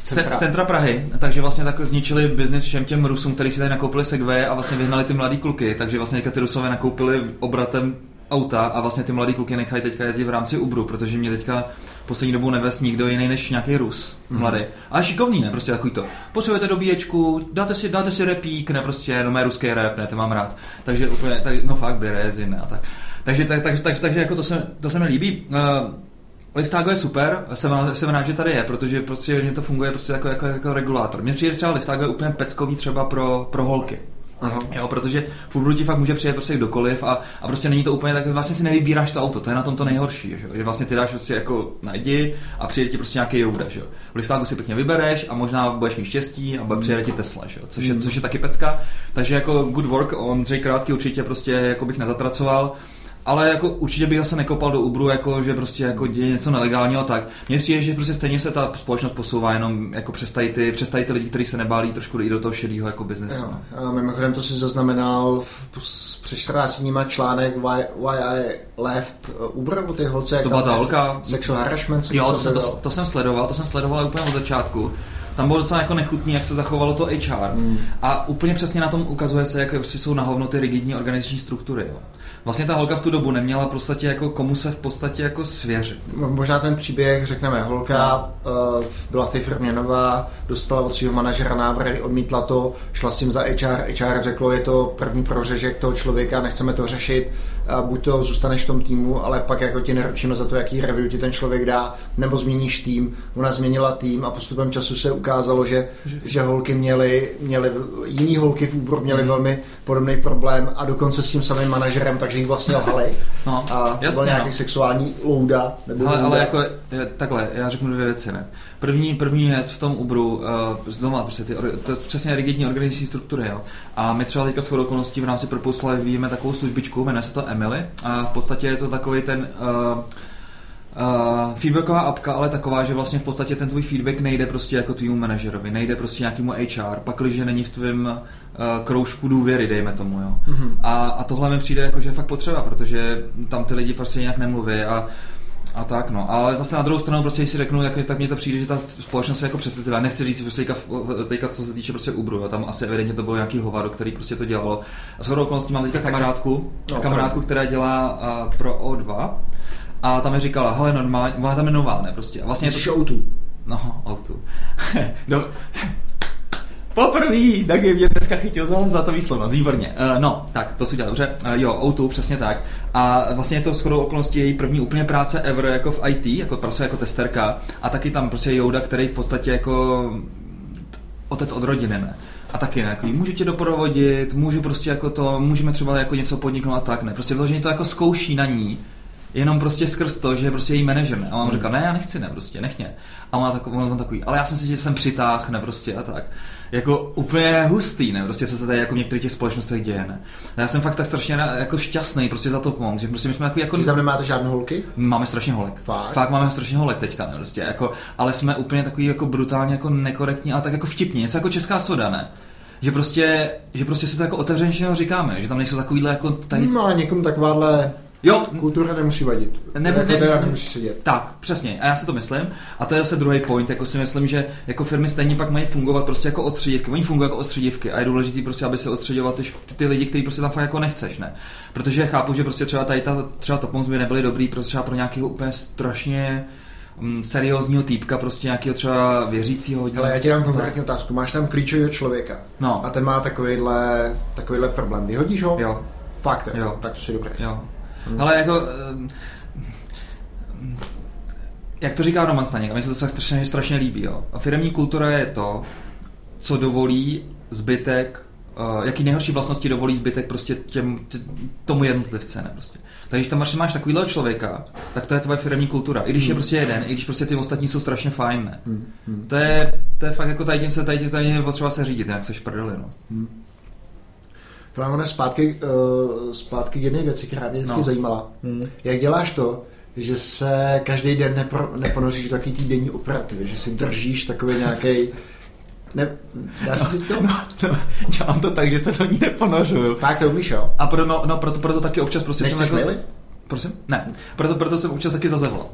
Centra. centra Prahy, takže vlastně tak zničili biznis všem těm Rusům, kteří si tady nakoupili Segway a vlastně vyhnali ty mladý kluky, takže vlastně teďka ty Rusové nakoupili obratem auta a vlastně ty mladý kluky nechají teďka jezdit v rámci Uberu, protože mě teďka poslední dobou nevez nikdo jiný než nějaký Rus, mladý. A šikovný, ne, prostě takový to. Potřebujete dobíječku, dáte si, dáte si repík, ne, prostě, no mé ruský rap, ne, to mám rád. Takže úplně, tak, no fakt, Berezin, ne, a tak. Takže, tak, tak, tak, takže jako to se, to se mi líbí. Uh, Liftago je super, jsem, rád- jsem rád, že tady je, protože prostě mě to funguje prostě jako, jako, jako regulátor. Mně přijde třeba Liftago je úplně peckový třeba pro, pro holky. Aha. Jo, protože v Uberu ti fakt může přijet prostě kdokoliv a, a prostě není to úplně tak, vlastně si nevybíráš to auto, to je na tom to nejhorší, že, jo? že vlastně ty dáš prostě jako najdi a přijde ti prostě nějaký jouda, že jo. V Liftagu si pěkně vybereš a možná budeš mít štěstí a bude přijede ti Tesla, že jo? Což, je, což je taky pecka, takže jako good work, Ondřej Krátký určitě prostě jako bych nezatracoval, ale jako určitě bych zase nekopal do Uberu, jako, že prostě jako děje něco nelegálního a tak. Mně přijde, že prostě stejně se ta společnost posouvá, jenom jako přestají ty, přestají ty lidi, kteří se nebálí trošku i do toho šedého jako biznesu. Jo. no. Mimochodem to si zaznamenal před 14 dníma článek Why, why I Left uh, Uber o té holce. jak To byla ta holka? Sexual harassment. se Jo, to, se jsem, to, to, jsem sledoval, to jsem sledoval úplně od začátku. Tam bylo docela jako nechutný, jak se zachovalo to HR. Mm. A úplně přesně na tom ukazuje se, jak jsou na hovno ty rigidní organizační struktury. Jo. Vlastně ta holka v tu dobu neměla v podstatě jako komu se v podstatě jako svěřit. Možná ten příběh, řekneme, holka uh, byla v té firmě nová, dostala od svého manažera návrhy, odmítla to, šla s tím za HR, HR řeklo, je to první prořežek toho člověka, nechceme to řešit, buď to zůstaneš v tom týmu, ale pak jako ti neručíme za to, jaký review ti ten člověk dá, nebo změníš tým. Ona změnila tým a postupem času se ukázalo, že, že holky měly, měly, jiný holky v Uberu měly velmi podobný problém a dokonce s tím samým manažerem, takže jí vlastně lhali. No, A to byl jasně, nějaký no. sexuální louda. Nebo Ale, ale jako, takhle, já řeknu dvě věci, ne. První, první věc v tom Uberu, uh, z doma, prostě ty, to je přesně rigidní organizační struktury, jo. A my třeba teďka shodou okolností v rámci Live vyvíjíme takovou službičku, jmenuje se to Emily, a v podstatě je to takový ten, uh, Uh, feedbacková apka, ale taková, že vlastně v podstatě ten tvůj feedback nejde prostě jako tvýmu manažerovi, nejde prostě nějakému HR, pakliže není v tvém uh, kroužku důvěry, dejme tomu, jo. Mm-hmm. A, a tohle mi přijde jako, že je fakt potřeba, protože tam ty lidi prostě jinak nemluví a a tak no, ale zase na druhou stranu prostě, když si řeknu, jak, tak mně to přijde, že ta společnost je jako přesvědčivá. Nechci říct prostě teďka, teďka, co se týče prostě Uberu, jo. tam asi evidentně to bylo nějaký hovado, který prostě to dělalo. A shodou okolností mám teďka kamarádku, No, kamarádku, která dělá uh, pro O2 a tam mi říkala, hele normálně, ona tam je nová, ne prostě. A vlastně je to, Jsi outu. No, autu. no. Poprvé Dagi mě dneska chytil za, za to výslovno, výborně. Uh, no, tak, to si udělal dobře. Uh, jo, autu, přesně tak. A vlastně je to shodou okolností její první úplně práce ever jako v IT, jako pracuje jako testerka. A taky tam prostě Jouda, který v podstatě jako otec od rodiny, ne? A taky ne, jako, můžu tě doprovodit, můžu prostě jako to, můžeme třeba jako něco podniknout a tak, ne? Prostě vyloženě to jako zkouší na ní, jenom prostě skrz to, že je prostě její manažer, ne? A on hmm. říká, ne, já nechci, ne, prostě, nech mě. A on, takový, on, on takový, ale já jsem si, že jsem přitáh, ne, prostě a tak. Jako úplně hustý, ne, prostě co se tady jako v některých těch společnostech děje, ne. Já jsem fakt tak strašně ra- jako šťastný prostě za to pomoct, že prostě my jsme takový jako... Že tam nemáte žádné holky? Máme strašně holek. Fakt? Fakt máme strašně holek teďka, ne, prostě, jako, ale jsme úplně takový jako brutálně jako nekorektní, ale tak jako vtipně, něco jako česká soda, ne. Že prostě, že prostě si to jako otevřeně říkáme, že tam nejsou takovýhle jako tady... No a někomu takováhle Jo, kultura nemusí vadit. Nebo jako ne- teda nemusí sedět. Tak, přesně. A já si to myslím. A to je zase druhý point. Jako si myslím, že jako firmy stejně pak mají fungovat prostě jako odstředivky. Oni fungují jako odstředivky a je důležité prostě, aby se odstředoval ty, ty, ty lidi, kteří prostě tam fakt jako nechceš, ne? Protože chápu, že prostě třeba tady ta, třeba top by nebyly dobrý, prostě třeba pro nějakého úplně strašně mm, seriózního týpka, prostě nějakého třeba věřícího hodně. Ale já ti dám konkrétní otázku. Máš tam klíčového člověka No. a ten má takovýhle, takovýhle problém. Vyhodíš ho? Jo, Fakt, jo. Jo. Tak to si dobré. jo. Ale jako... ehm, jak to říká Roman Staněk, a mně se to tak strašně, strašně líbí, jo. A firmní kultura je to, co dovolí zbytek, uh, jaký nejhorší vlastnosti dovolí zbytek prostě těm, tě, tomu jednotlivce, ne prostě. Takže když tam máš, máš takovýhle člověka, tak to je tvoje firmní kultura. I když je prostě jeden, i když prostě ty ostatní jsou strašně fajn, ne. To je, to je fakt jako tady tím se, tady tím, tady tím potřeba se řídit, jinak seš prdeli, no. Filemone, zpátky, uh, zpátky k jedné věci, která mě vždycky No. zajímala. Jak děláš to, že se každý den nepro, neponoříš do takový týdenní operativy, že si držíš takový nějaký ne, dá se říct to? No, dělám to tak, že se do ní neponořuju. Fakt to umíš, jo? A pro, no, no proto, proto taky občas prostě Nečteš jsem jako-? Prosím? Ne. Proto, proto jsem občas taky zazevlal.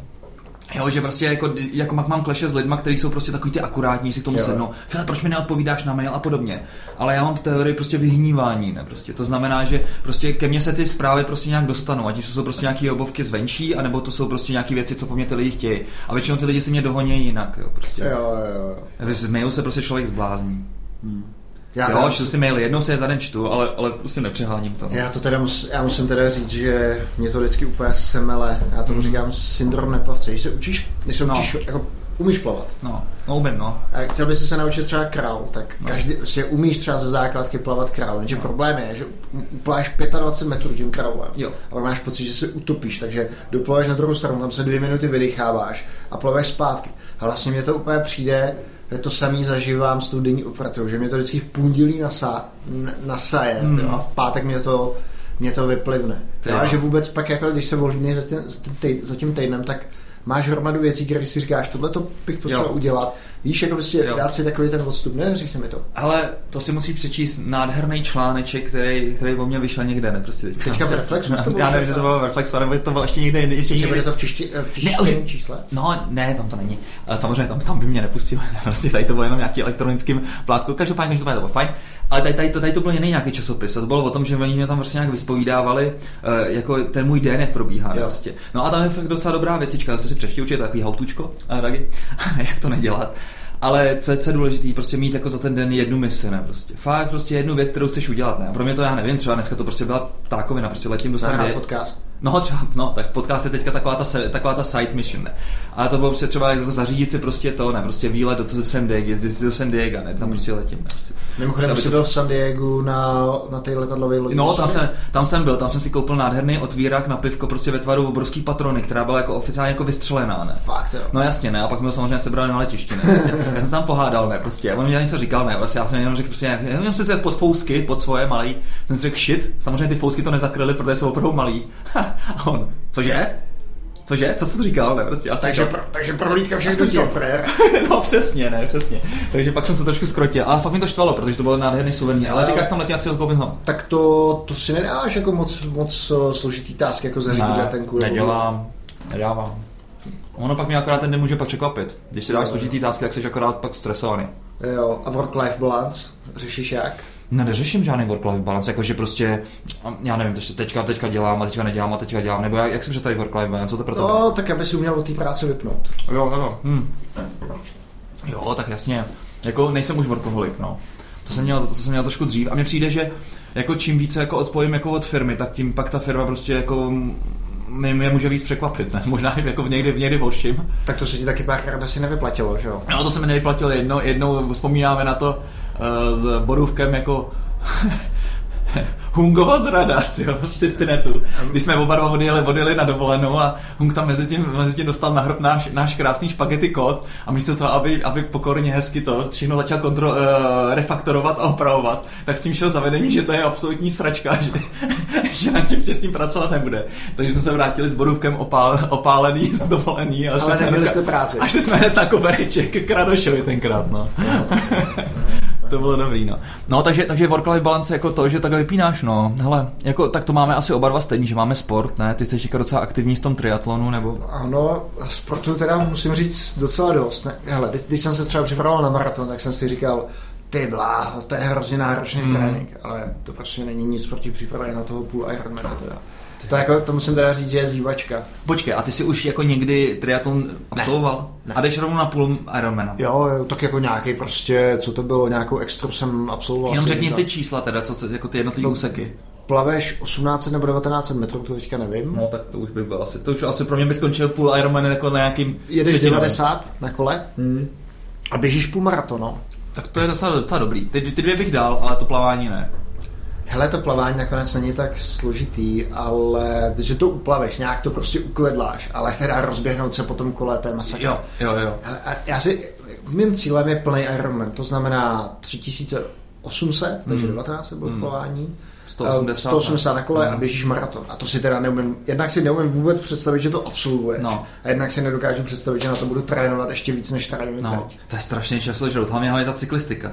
Jo, že prostě jako, jako mám kleše s lidma, kteří jsou prostě takový ty akurátní, si k tomu sednou. File, proč mi neodpovídáš na mail a podobně. Ale já mám teorii prostě vyhnívání, ne prostě. To znamená, že prostě ke mně se ty zprávy prostě nějak dostanou, ať už to jsou prostě nějaké obovky zvenčí, anebo to jsou prostě nějaké věci, co po mně ty lidi chtějí. A většinou ty lidi si mě dohonějí jinak, jo, prostě. Jo, jo, jo. Z mailu se prostě člověk zblázní. Já, Jo, čtu si maily, jednou si je za den čtu, ale, ale prostě nepřeháním to. já to teda mus, já musím teda říct, že mě to vždycky úplně semele. Já tomu říkám syndrom neplavce. Když se učíš, když se No. učíš, jako umíš plavat. No, no umím, no. A chtěl bys se naučit třeba král, tak No. každý si umíš třeba ze základky plavat král. Jenže problém je, že upláš 25 metrů tím králem. Jo. Ale máš pocit, že se utopíš, takže doplaveš na druhou stranu, tam se dvě minuty vydecháváš a plaveš zpátky. A vlastně mě to úplně přijde, to samý zažívám s tou denní operativou, že mě to vždycky v pondělí nasa, n- nasaje Hmm. hmm. a v pátek mě to, mě to vyplivne. Jo, a že vůbec pak, jako, když se volíš za, ten, za, ten za tím týdnem, tak máš hromadu věcí, které si říkáš, tohle to bych potřeboval udělat. Víš, jako prostě Jo. dát si takový ten odstup, neří se mi to. Ale to si musí přečíst nádherný článeček, který, který o mě vyšel někde, ne? Prostě teďka. Teďka v Reflexu to bylo, Já nevím, že- to bylo v Reflexu, nebo to bylo ještě někde, jinde, ještě někde. bude to v, čišti, v už- čísle? No, ne, tam to není. Ale samozřejmě tam, tam by mě nepustil. Prostě tady to bylo jenom nějaký elektronickým plátku. Každopádně, každopádně to bylo fajn. Ale tady, tady, to, tady to byl jiný nějaký časopis. A to bylo o tom, že oni mě tam prostě nějak vyspovídávali, uh, jako ten můj den, jak probíhá. Jo. Prostě. No a tam je fakt docela dobrá věcička, to si přečti určitě takový hautučko, a taky, jak to nedělat. Ale co je, co je důležité, prostě mít jako za ten den jednu misi, ne? Prostě. Fakt prostě jednu věc, kterou chceš udělat, ne? A pro mě to já nevím, třeba dneska to prostě byla ptákovina, prostě letím do Nahrát San podcast. No třeba, no, tak podcast je teďka taková ta, taková ta side mission, ne. Ale to bylo prostě třeba jako zařídit si prostě to, ne, prostě výlet do toho San Diego, jezdit si do San Diego, ne, tam prostě letím, ne. Prostě. Mimochodem jsi byl v San Diego na, na té letadlové lodi. No, tam jsem, tam jsem byl, tam jsem si koupil nádherný otvírák na pivko prostě ve tvaru obrovský patrony, která byla jako oficiálně jako vystřelená, ne. Fakt, jo. No jasně, ne, a pak mi ho samozřejmě sebrali na letišti, ne. Já jsem se tam pohádal, ne, prostě. On mi něco říkal, ne, vlastně já jsem jenom řekl, prostě, já jsem si pod fousky, pod svoje malý, jsem si řekl shit, samozřejmě ty fousky to nezakryly, protože jsou opravdu malý. a on, cože? Cože? Co jsi to říkal? Ne, prostě, já Takže, pro, takže prolítka všechno to- frér. no přesně, ne, přesně. Takže pak jsem se trošku skrotil, ale fakt mi to štvalo, protože to byl nádherný suvenír. Ale Ale- teď jak tam letím, jak si ho koupím znovu. Tak to, to si nedáš jako moc, moc uh, složitý task, jako zařídit letenku. nebo- nedělám, nedávám. Ono pak mě akorát ten den může pak překvapit. Když si dáš Jo, složitý tásky, tak jsi akorát pak stresovaný. Jo, a work-life balance, řešíš jak? Ne, neřeším žádný work-life balance, jakože prostě, já nevím, to teďka, teďka dělám a teďka nedělám a teďka dělám, nebo jak, jak si představí work-life balance, co to pro tebe? No, tak aby si uměl od té práce vypnout. Jo, jo, hm. jo, tak jasně, jako nejsem už workoholik, no. To jsem měl, to jsem měl trošku dřív a mně přijde, že jako čím více jako odpojím jako od firmy, tak tím pak ta firma prostě jako mě, mě může víc překvapit, ne? Možná jako v někdy, v někdy horším. Tak to se ti taky párkrát asi nevyplatilo, že jo? No to se mi nevyplatilo jedno, jednou vzpomínáme na to s Borůvkem jako Hungova zrada, tyjo, v Sistinetu. Když jsme oba dva odjeli, odjeli na dovolenou a Hung tam mezi tím, mezi tím dostal na hrb náš, náš krásný špagety kód a místo toho, aby, aby pokorně hezky to všechno začal kontro, uh, refaktorovat a opravovat, tak s tím šel zavedení, že to je absolutní sračka, že, že na tím s tím pracovat nebude. Takže jsme se vrátili s Borůvkem opál, opálený, z dovolený. A šli Ale jsme nebyli jste práci. A šli jsme hned na kobereček k Kradošovi tenkrát, no. To bylo dobrý, no. No, takže, takže work-life balance jako to, že takhle vypínáš, no. Hele, jako, tak to máme asi oba dva stejný, že máme sport, ne? Ty jsi jako docela aktivní v tom triatlonu, nebo... Ano, sportu teda musím říct docela dost. Ne? Hele, když, když jsem se třeba připravoval na maraton, tak jsem si říkal, ty bláho, to je hrozně náročný Mm. trénink, ale to prostě není nic proti přípravě na toho půl Ironmana teda. To, jako, to musím teda říct, že je zývačka. Počkej, a ty jsi už jako někdy triatlon absolvoval? Ne. A jdeš rovnou na půl Ironmana? Jo, jo, tak jako nějaký prostě, co to bylo, nějakou extru jsem absolvoval. Jenom řekni ty čísla teda, co, co jako ty jednotlivé No. úseky. plaveš 1800 nebo 1900 metrů, to teďka nevím. No tak to už by bylo asi, to už asi pro mě by skončil půl Ironman jako na nějakým Jedeš třetinovém. 90 na kole Hmm. a běžíš půl maraton, no. Tak to je docela, docela dobrý. Ty, ty dvě bych dal, ale to plavání ne. Hele, to plavání nakonec není tak složitý, ale že to uplaveš, nějak to prostě ukvedláš, ale teda rozběhnout se po tom kole, to je masakr. Jo, jo, jo. Hele, a já si, mým cílem je plný Ironman, to znamená 3800, takže Hmm. 19 bylo Hmm. plavání. 180. 180 na kole a Hmm. běžíš maraton. A to si teda neumím, jednak si neumím vůbec představit, že to absolvuješ. No. A jednak si nedokážu představit, že na to budu trénovat ještě víc než trénuji No, teď. to je strašně časožrout. Hlavně, hlavně ta cyklistika.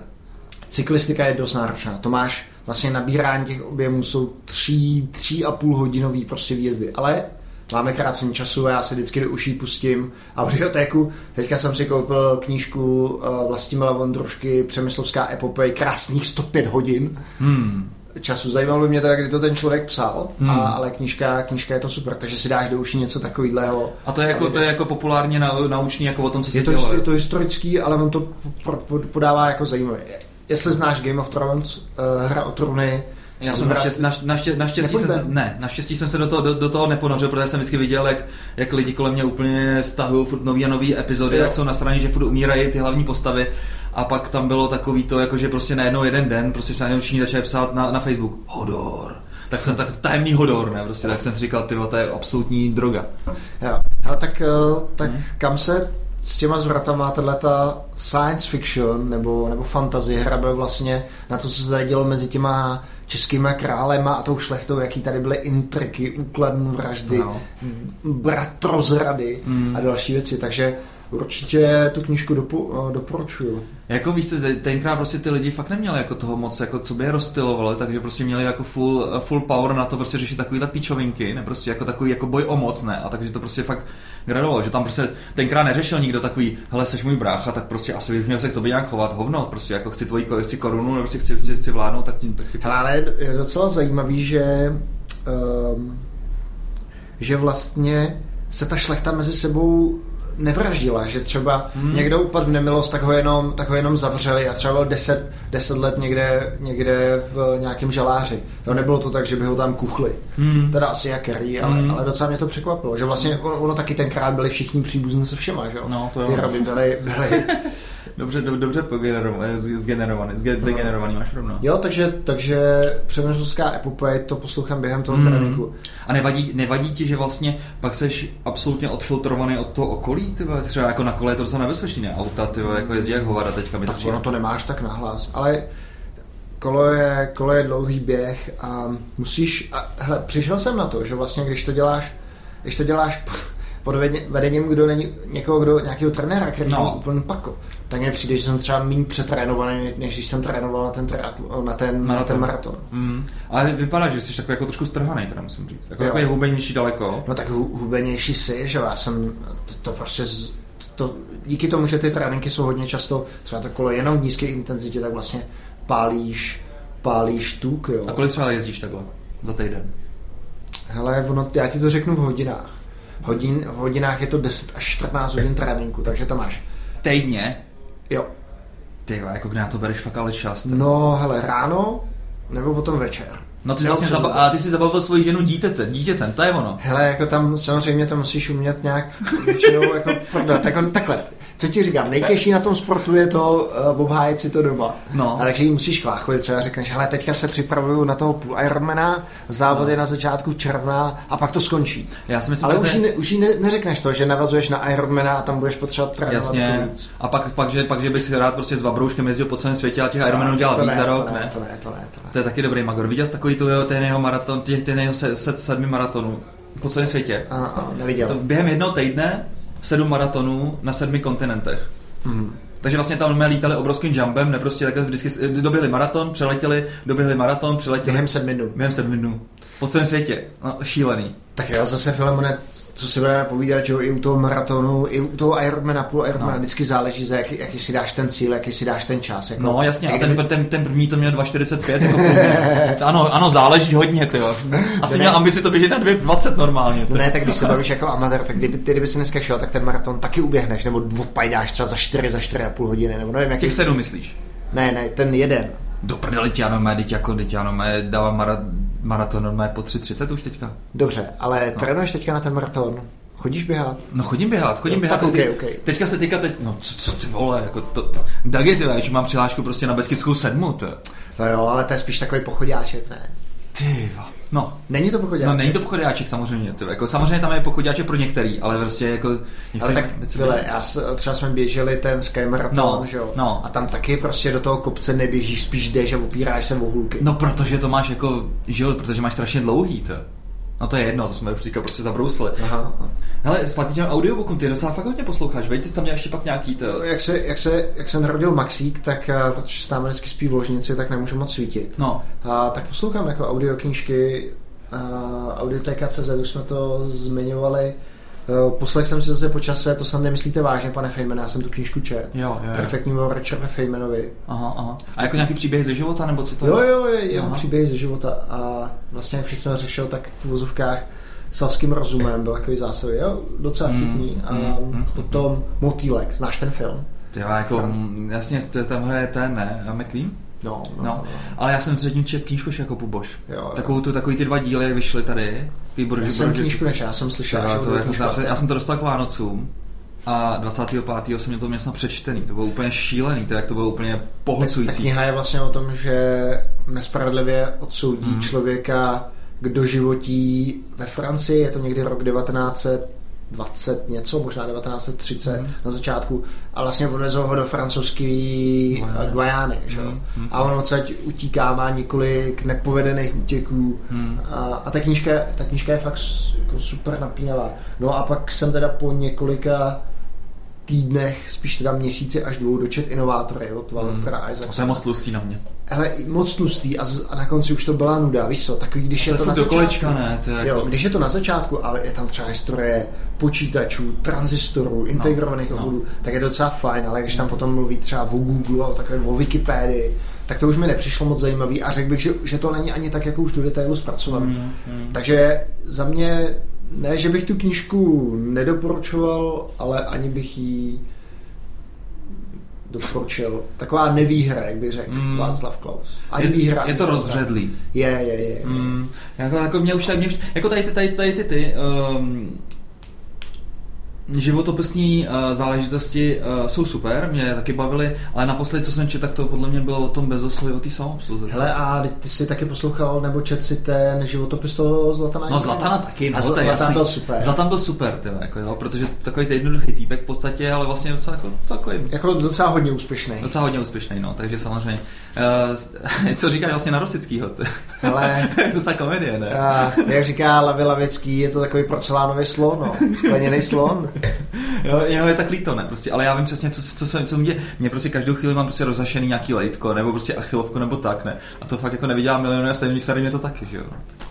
Cyklistika je dost náročná. To máš vlastně nabírání těch objemů jsou tři, tři a půl hodinový prostě výjezdy. Ale máme krácení času a já si vždycky do uší pustím audiotéku. Teďka jsem si koupil knížku uh, Vlastimila Vondrušky Přemyslovská epopej krásných 105 hodin Hmm. času. Zajímalo by mě teda, kdy to ten člověk psal, Hmm. a, ale knížka, knížka je to super, takže si dáš do uší něco takového. A to je jako, to je jako populárně na, naučný jako o tom, co se Je to, histo- to historický, ale on to po, po, podává jako zajímavé. Jestli znáš Game of Thrones, uh, hra o trůny, Já jsem naštěstí, naš, naštěstí, naštěstí, jsem se, ne, naštěstí jsem se do toho, do, do toho neponořil, protože jsem vždycky viděl, jak, jak lidi kolem mě úplně stahují furt nový a nový epizody, Jo. jak jsou na straně, že furt umírají ty hlavní postavy. A pak tam bylo takový to, jako že prostě najednou jeden den, prostě se najednou všichni začali psát na, na Facebook, Hodor. Tak jsem tak tajemný Hodor, ne, prostě, tak jsem si říkal, ty to je absolutní droga. Jo. Ale tak, eh, tak kam se s těma zvratama tato science fiction nebo, nebo fantasy hrabe vlastně na to, co se tady dělo mezi těma českýma králema a tou šlechtou, jaký tady byly intriky, úkladní vraždy, No. bratrozrady Mm. a další věci. Takže určitě tu knížku dopu, eh, doporučuju. Jako víš co, tenkrát prostě ty lidi fakt neměli jako toho moc, jako co by je rozptylovalo, takže prostě měli jako full, full power na to prostě řešit takovýhle píčovinky, ne prostě jako takový jako boj o moc, ne, a takže to prostě fakt gradovalo, že tam prostě tenkrát neřešil nikdo takový, hele, seš můj brácha, tak prostě asi bych měl se k tobě nějak chovat, hovno, prostě jako chci tvoji chci korunu, nebo prostě chci, chci, chci vládnout, tak ti, tak ti Hele, ale je docela zajímavý, že, um, že vlastně se ta šlechta mezi sebou nevraždila, že třeba Hmm. někdo upadl v nemilost, tak ho jenom, tak ho jenom zavřeli a třeba byl 10, 10 let někde, někde v nějakém žaláři. Jo, nebylo to tak, že by ho tam kuchli. Hmm. Teda asi jak Kerry, ale, Hmm. ale docela mě to překvapilo, že vlastně ono, ono taky tenkrát byli všichni příbuzní se všema, že jo? No, to jo. Ty raby byly, byly Dobře, do, dobře pogenerovaný, zgenerovaný, zge, degenerovaný, máš pravdu. Jo, takže, takže přemyslovská epopej to poslouchám během toho hmm. tréninku. A nevadí, nevadí ti, že vlastně pak seš absolutně odfiltrovaný od toho okolí, ty vole? třeba jako na kole je to docela nebezpečný, ne? Auta, ty vole, jako jezdí jak hovada teďka mi to Tak ono to nemáš tak nahlas, ale kolo je, kolo je dlouhý běh a musíš, a hele, přišel jsem na to, že vlastně když to děláš, když to děláš pod vedením kdo není, někoho, kdo, nějakého trenéra, který No. no. úplně pako, tak mně přijde, že jsem třeba méně přetrénovaný, než když jsem trénoval na ten, triatl- na ten, maraton. na ten maraton. Mm. Ale vypadá, že jsi takový jako trošku strhaný, teda musím říct. Jako Jo. takový hubenější daleko. No tak hu- hubenější si, že já jsem to, to prostě z, to, díky tomu, že ty tréninky jsou hodně často třeba to kolo jenom v nízké intenzitě, tak vlastně pálíš, pálíš tuk, jo. A kolik třeba jezdíš takhle za týden? Hele, ono, já ti to řeknu v hodinách. Hodin, v hodinách je to 10 až 14 hodin tréninku, takže to máš. Týdně? Jo. Ty jako kde na to bereš fakt ale čas. tak. No, hele, ráno nebo potom večer. No ty jsi vlastně zaba- a ty jsi zabavil svoji ženu dítětem, dítětem, to je ono. Hele, jako tam samozřejmě to musíš umět nějak většinou jako prodat. Tak on, takhle, co ti říkám, nejtěžší na tom sportu je to uh, obhájet si to doma. No. A takže jí musíš chláchlit, třeba řekneš, hele, teďka se připravuju na toho půl Ironmana, závod je na začátku června a pak to skončí. Já si myslím, Ale už je- ne, už jí ne, neřekneš to, že navazuješ na Ironmana a tam budeš potřebovat trénovat jako Jasně. víc. A pak, pak, že, pak, že bys rád prostě s Vabrouškem jezdil po celém světě a těch Ironmanů dělal víc ne, za rok, to ne, ne? to ne, to ne, to ne. To je taky dobrý magor. Viděl jsi takový tu, jeho- ten jeho maraton, těch, ten jeho se, set sedmi maratonů po celém světě? A, a, neviděl. To během jednoho týdne sedm maratonů na sedmi kontinentech. Hmm. Takže vlastně tam jsme lítali obrovským jumpem, ne prostě takhle vždycky doběhli maraton, přeletěli, doběhli maraton, přeletěli Během sedmi dnů. během sedmi dnů. Po celém světě. No, šílený. Tak jo, zase Filemone, co si budeme povídat, že jo, i u toho maratonu, i u toho Ironmana, půl Ironmana, No. vždycky záleží, za jaký, jaký si dáš ten cíl, jaký si dáš ten čas. Jako, No jasně, a ten, kdyby- ten, ten první to měl 2,45 jako ano, ano, záleží hodně, ty jo. Asi Ne. měl ambici to běžet na 2,20 normálně. No ne, tak když se bavíš jako amatér, tak kdyby, ty, kdyby si dneska šel, tak ten maraton taky uběhneš, nebo odpajdáš třeba za 4, za 4,5 hodiny, nebo nevím, jaký... Těch sedm myslíš? Ne, ne, ten jeden. Do prdele, mé, teď jako, teď ano, mé, dávám mara, maraton normálně po 3.30 už teďka. Dobře, ale no. trénuješ teďka na ten maraton? Chodíš běhat? No chodím běhat, chodím Jo, běhat. tak okej, okej. Teďka se teďka teď, no co, co ty vole, jako to, Dagi, ty, že mám přihlášku prostě na Beskidskou sedmu, to, To jo, ale to je spíš takový pochodáček, ne? ty, va. No. Není to pochodáček? No není to pochodáček samozřejmě, ty, jako samozřejmě tam je pochodáček pro některý, ale prostě jako... Ale některý tak, věci- vyle, já třeba jsme běželi ten Sky Marathon, No, že jo? no. A tam taky prostě do toho kopce neběžíš, spíš jdeš a opíráš se o hůlky. No protože to máš jako život, protože máš strašně dlouhý, to. No to je jedno, to jsme už teďka prostě zabrousli. Aha. Hele, zpátky těm audiobookům, ty docela fakt hodně posloucháš, veď, ty jsi tam měl ještě pak nějaký to... Jak se, jak, se, jak se narodil Maxík, tak eh, protože se tam vždycky spí v ložnici, tak nemůžu moc svítit. No, A, tak poslouchám jako audioknížky, a, audioteka.cz, už jsme to zmiňovali. Eh, Poslech jsem si zase po čase, to snad nemyslíte vážně, pane Feynman, já jsem tu knížku čet. jo, jo, jo. Perfektní o Richarda Feynmanovi. Aha, aha. A jako nějaký příběh ze života, nebo co to Jo, je? jo, je jeho Aha. příběh ze života a vlastně jak všechno řešil, tak v uvozovkách selským rozumem, byl takový zásadový, jo, docela Mm, vtipný. A mm, mm, potom Motýlek, znáš ten film? Jo, jako, mm, jasně, to je tam hraje ten, ne? A McQueen? No, No, ale já jsem předtím čest knížku jako Puboš. Jo, jo. Takovou tu, takový ty dva díly vyšly tady. Takový Já jsem knížku nečetl, já jsem slyšel, Já, to jako, já, jsem, já jsem to dostal k Vánocům a 25. jsem měl to měl snad přečtený. To bylo úplně šílený, to jak to bylo úplně Ta, ta pohlcující. kniha je vlastně o tom, že nespravedlivě odsoudí Hmm. člověka k doživotí ve Francii, je to někdy rok 1920 něco, možná 1930 Hmm. na začátku, a vlastně odvezou ho do francouzské Guajány. Guajány. Že? hmm. A on odsaď utíká, má několik nepovedených útěků Hmm. a, a ta, knížka, ta knížka je fakt jako super napínavá. No a pak jsem teda po několika týdnech, spíš teda měsíci až dvou dočet inovátory od Valtera Hmm. Isaacsona. To je moc tlustý na mě. Ale moc tlustý a, z, a na konci už to byla nuda, víš co, takový, když To je je to na začátku. kolečka, ne? To je jako... Jo, když je to na začátku, ale je tam třeba historie počítačů, tranzistorů, integrovaných no. obvodů, tak je docela fajn, ale když tam potom mluví třeba o Google, o takové o Wikipedii, tak to už mi nepřišlo moc zajímavý a řekl bych, že, že to není ani tak jako už do detailu zpracované. Mm, mm. Takže za mě, ne, že bych tu knížku nedoporučoval, ale ani bych ji doporučil. Taková nevýhra, jak by řekl Mm. Václav Klaus. Ani Je, výhra. je to rozbředlý. Je, je, je. je. Mm, jako, jako mě už tak, mě už, jako tady ty, tady, tady ty, ty um, životopisní uh, záležitosti uh, jsou super, mě taky bavily, ale naposledy, co jsem četl, tak to podle mě bylo o tom Bezosovi, o té samoobsluze. Hele, a ty jsi taky poslouchal nebo čet si ten životopis toho Zlatana? No? Zlatana taky, no, a Zlatan jasný. byl super. Zlatan byl super, tyhle, jako jo, protože takový ten jednoduchý týpek v podstatě, ale vlastně docela, jako, takový, Jako docela hodně úspěšný. docela hodně úspěšný, no, takže samozřejmě. Uh, co říkáš vlastně na Rosickýho? Ale to je komedie, ne? a, jak říká Lavi Lavický, je to takový porcelánový slon, no. Skleněný slon. Jo, jeho je tak líto, ne? Prostě, ale já vím přesně, co, co, co, co mě, mě prostě každou chvíli mám prostě rozašený nějaký lejtko, nebo prostě achilovku, nebo tak, ne? A to fakt jako nevydělá miliony a stejně starý mě to taky, že jo?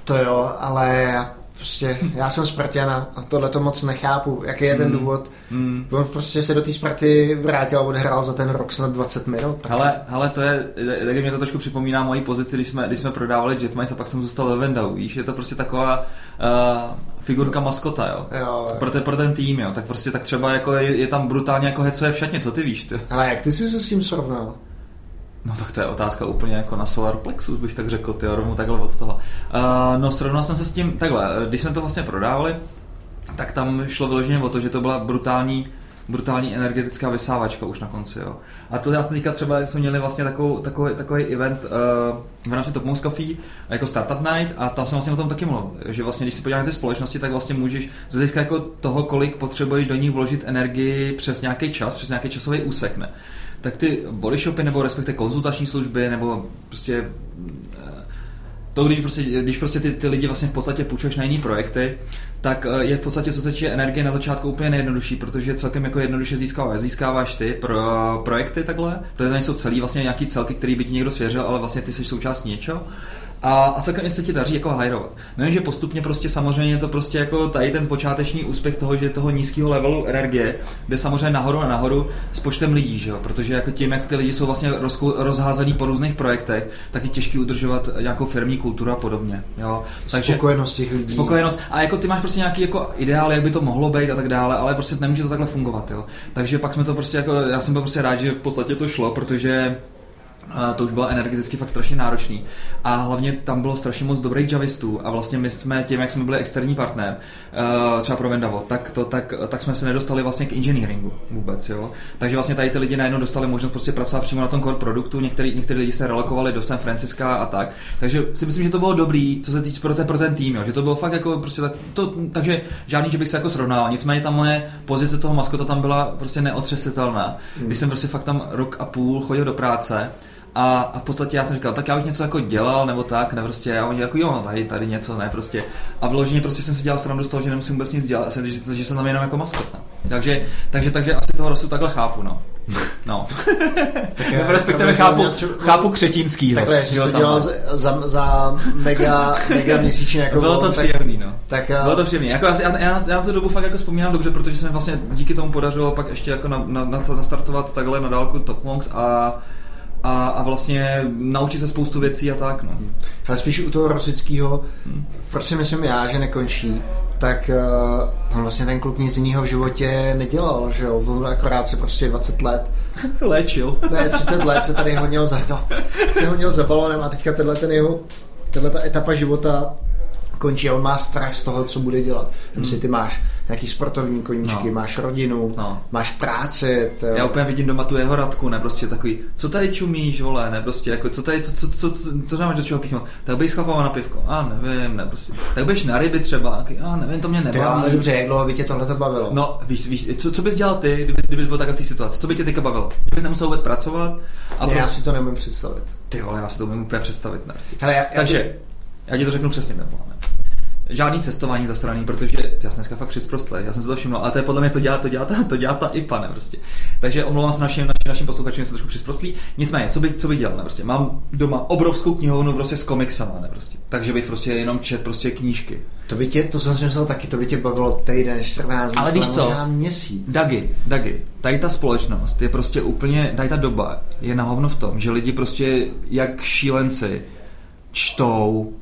To jo, ale já prostě, já jsem Spartana a tohle to moc nechápu. Jaký je ten Hmm. důvod? Mm. On prostě se do té Sparty vrátil a odehrál za ten rok snad 20 minut. Tak Hele, hele, to je, taky mě to trošku připomíná moji pozici, když jsme, když jsme prodávali Jetmice a pak jsem zůstal ve Vendau, víš, je to prostě taková uh, figurka maskota, jo. Jo, Pro, ten, pro ten tým, jo, tak prostě tak třeba jako je, je tam brutálně jako hecuje v šatně, co ty víš, ty? Ale jak ty jsi se s tím srovnal? No tak to je otázka úplně jako na Solar Plexus, bych tak řekl, ty rovnou takhle od toho. Uh, no srovnal jsem se s tím, takhle, když jsme to vlastně prodávali, tak tam šlo vyloženě o to, že to byla brutální brutální energetická vysávačka už na konci, jo. A to já teďka třeba jsme měli vlastně takovou, takový, takový event uh, v rámci Top Mouse Coffee jako Startup Night a tam jsem vlastně o tom taky mluvil, že vlastně když si podíváš na ty společnosti, tak vlastně můžeš z hlediska jako toho, kolik potřebuješ do ní vložit energii přes nějaký čas, přes nějaký časový úsek, ne? tak ty body shopy nebo respektive konzultační služby nebo prostě eh, to, když prostě, když prostě ty, ty lidi vlastně v podstatě půjčuješ na jiný projekty, tak eh, je v podstatě co se týče energie na začátku úplně nejjednodušší, protože celkem jako jednoduše získáváš. Získáváš ty pro, projekty takhle, protože to nejsou celý vlastně nějaký celky, který by ti někdo svěřil, ale vlastně ty jsi součástí něčeho. A, a celkem se ti daří jako hajrovat. No že postupně prostě samozřejmě je to prostě jako tady ten počáteční úspěch toho, že toho nízkého levelu energie jde samozřejmě nahoru a nahoru s počtem lidí, že jo? Protože jako tím, jak ty lidi jsou vlastně rozkou, rozházený po různých projektech, tak je těžký udržovat nějakou firmní kulturu a podobně. Jo? Spokojenost těch lidí. Spokojenost. A jako ty máš prostě nějaký jako ideál, jak by to mohlo být a tak dále, ale prostě nemůže to takhle fungovat. Jo? Takže pak jsme to prostě jako, já jsem byl prostě rád, že v podstatě to šlo, protože to už bylo energeticky fakt strašně náročný. A hlavně tam bylo strašně moc dobrých javistů a vlastně my jsme tím, jak jsme byli externí partner, uh, třeba pro Vendavo, tak, to, tak, tak jsme se nedostali vlastně k engineeringu vůbec. Jo? Takže vlastně tady ty lidi najednou dostali možnost prostě pracovat přímo na tom core produktu, některý, některý lidi se relokovali do San Francisca a tak. Takže si myslím, že to bylo dobrý, co se týče pro ten, pro ten tým, jo? že to bylo fakt jako prostě tak, to, takže žádný, že bych se jako srovnal. Nicméně ta moje pozice toho maskota tam byla prostě neotřesitelná. Hmm. Když jsem prostě fakt tam rok a půl chodil do práce, a, a, v podstatě já jsem říkal, tak já bych něco jako dělal, nebo tak, ne prostě, a oni jako jo, tady, tady něco, ne prostě. A vloženě prostě jsem si dělal srandu z toho, že nemusím vůbec nic dělat, že, že, že jsem tam jenom jako maskot. No. Takže, takže, takže asi toho rosu takhle chápu, no. No. tak já, respektive chápu, třeba, chápu křetínský. Takhle, jestli jsi to dělal za, za mega, mega měsíčně jako Bylo to příjemný, no. Tak, a... Bylo to příjemný. Jako já, já, já, na tu dobu fakt jako vzpomínám dobře, protože se mi vlastně díky tomu podařilo pak ještě jako na, na, na, nastartovat takhle na dálku Top Monks a a, a vlastně naučit se spoustu věcí a tak. No. Ale spíš u toho Rosického, hmm. proč si myslím já, že nekončí, tak uh, on vlastně ten kluk nic jiného v životě nedělal, že jo, on akorát se prostě 20 let léčil. Ne, 30 let se tady honil za, no, se honil za balonem a teďka tenhle ten jeho, tahle ta etapa života končí a on má strach z toho, co bude dělat. Hmm. si ty máš nějaký sportovní koníčky, no. máš rodinu, no. máš práci. To... Já úplně vidím doma tu jeho radku, ne, prostě takový, co tady čumíš, vole, ne, prostě, jako, co tady, co, co, co, co, co máš do čeho píchnout, tak bych schlapala na pivko, a nevím, ne, prostě, tak bys na ryby třeba, a nevím, to mě nebaví. To ale dobře, jak dlouho by tě tohle to bavilo? No, víš, víš, co, co bys dělal ty, kdybys, kdybys byl takhle v té situaci, co by tě teďka bavilo? Kdybys nemusel vůbec pracovat? A ne, prostě... já si to nemůžu představit. Ty vole, já si to úplně představit, ne, prostě. Hele, já, Takže, já, já ti to řeknu přesně, nebo ne žádný cestování zasraný, protože já jsem dneska fakt přisprostlý, já jsem se to všiml, ale to je podle mě to dělá, to dělá, ta, to dělá ta IPA, ne, prostě. Takže omlouvám se našim, našim, našim posluchačům, jsem trošku přisprostlý. Nicméně, co bych, co bych dělal, ne, prostě. Mám doma obrovskou knihovnu prostě s komiksama, ne, prostě. Takže bych prostě jenom čet prostě knížky. To by tě, to jsem si myslel taky, to by tě bavilo týden, 14 dní, ale víš co? měsíc. Dagi, Dagi, tady ta společnost je prostě úplně, tady ta doba je na hovno v tom, že lidi prostě jak šílenci čtou,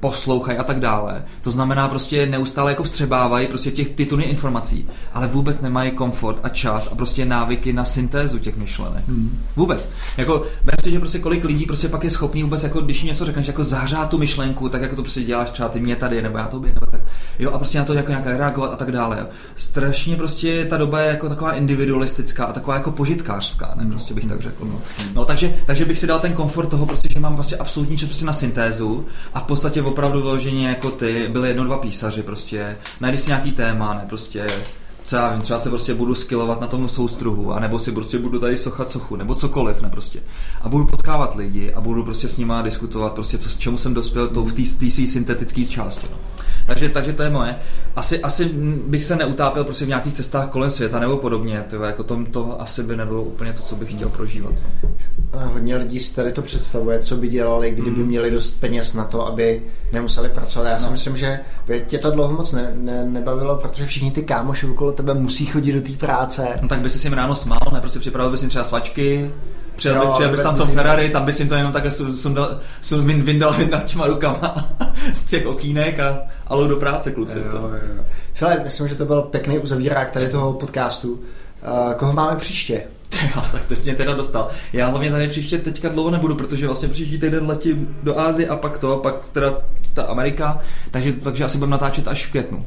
poslouchají a tak dále. To znamená prostě neustále jako vstřebávají prostě těch ty tuny informací, ale vůbec nemají komfort a čas a prostě návyky na syntézu těch myšlenek. Hmm. Vůbec. Jako, vem si, že prostě kolik lidí prostě pak je schopný vůbec jako, když jim něco řekneš, jako zahřát tu myšlenku, tak jako to prostě děláš třeba ty mě tady, nebo já to nebo tak. Jo, a prostě na to jako nějak reagovat a tak dále. Jo. Strašně prostě ta doba je jako taková individualistická a taková jako požitkářská, ne, prostě bych tak řekl. No, no takže, takže bych si dal ten komfort toho, prostě, že mám vlastně absolutní čas prostě na syntézu a v podstatě opravdu vyloženě jako ty, byly jedno, dva písaři prostě, najdeš si nějaký téma, ne, prostě co já vím, třeba se prostě budu skillovat na tom soustruhu, anebo si prostě budu tady sochat sochu, nebo cokoliv, ne prostě. A budu potkávat lidi a budu prostě s nima diskutovat, prostě co, čemu jsem dospěl to v té syntetické části. No. Takže, takže to je moje. Asi, asi bych se neutápil prostě v nějakých cestách kolem světa nebo podobně. Tyvo, jako tom, to asi by nebylo úplně to, co bych chtěl prožívat. A hodně lidí si tady to představuje, co by dělali, kdyby mm. měli dost peněz na to, aby nemuseli pracovat. Já si no. myslím, že tě to dlouho moc ne, ne, nebavilo, protože všichni ty kámoši okolo tebe musí chodit do té práce. No tak by si jim ráno smál, ne? Prostě připravil bys jim třeba svačky, Přijel, jo, přijel bys tam tom Ferrari, tam bys jim to jenom takhle sundal, sundal, vyndal nad těma rukama z těch okýnek a alo do práce, kluci. Jo, to. jo. Hele, myslím, že to byl pěkný uzavírák tady toho podcastu. Uh, koho máme příště? Jo, tak to jsi mě teda dostal. Já hlavně tady příště teďka dlouho nebudu, protože vlastně příští týden letím do Ázie a pak to, pak teda ta Amerika, takže, takže asi budeme natáčet až v květnu.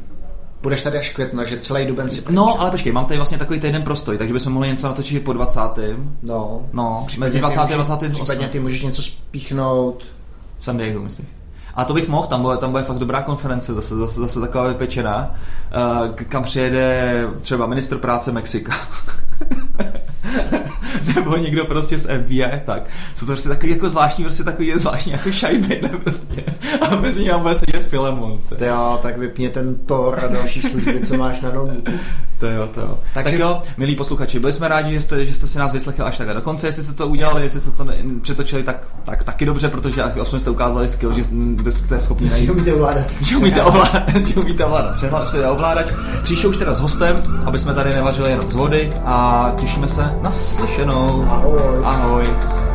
Budeš tady až květnu, že celý duben si No, ale počkej, mám tady vlastně takový týden prostoj, takže bychom mohli něco natočit po 20. No. No, mezi 20. a 20. Případně ty můžeš něco spíchnout. San Diego, myslím. A to bych mohl, tam bude, tam bude fakt dobrá konference, zase, zase, zase taková vypečená, uh, kam přijede třeba ministr práce Mexika. nebo někdo prostě z FBI, tak. Jsou to prostě takový jako zvláštní, prostě takový zvláštní jako šajby, ne prostě. A mezi nimi bude sedět Filemon. Jo, tak vypně ten Tor a další služby, co máš na domu. To jo, to jo. Takže... Tak jo, milí posluchači, byli jsme rádi, že jste, že jste si nás vyslechli až tak do konce. Jestli jste to udělali, jestli jste to ne, přetočili, tak, tak taky dobře, protože aspoň jste ukázali skill, že jste schopni najít. Že umíte ovládat. Že umíte ovládat, že umíte ovládat. Přehlášte ovládat. Příště už teda s hostem, aby jsme tady nevařili jenom z vody a těšíme se na slyšenou. Ahoj. Ahoj.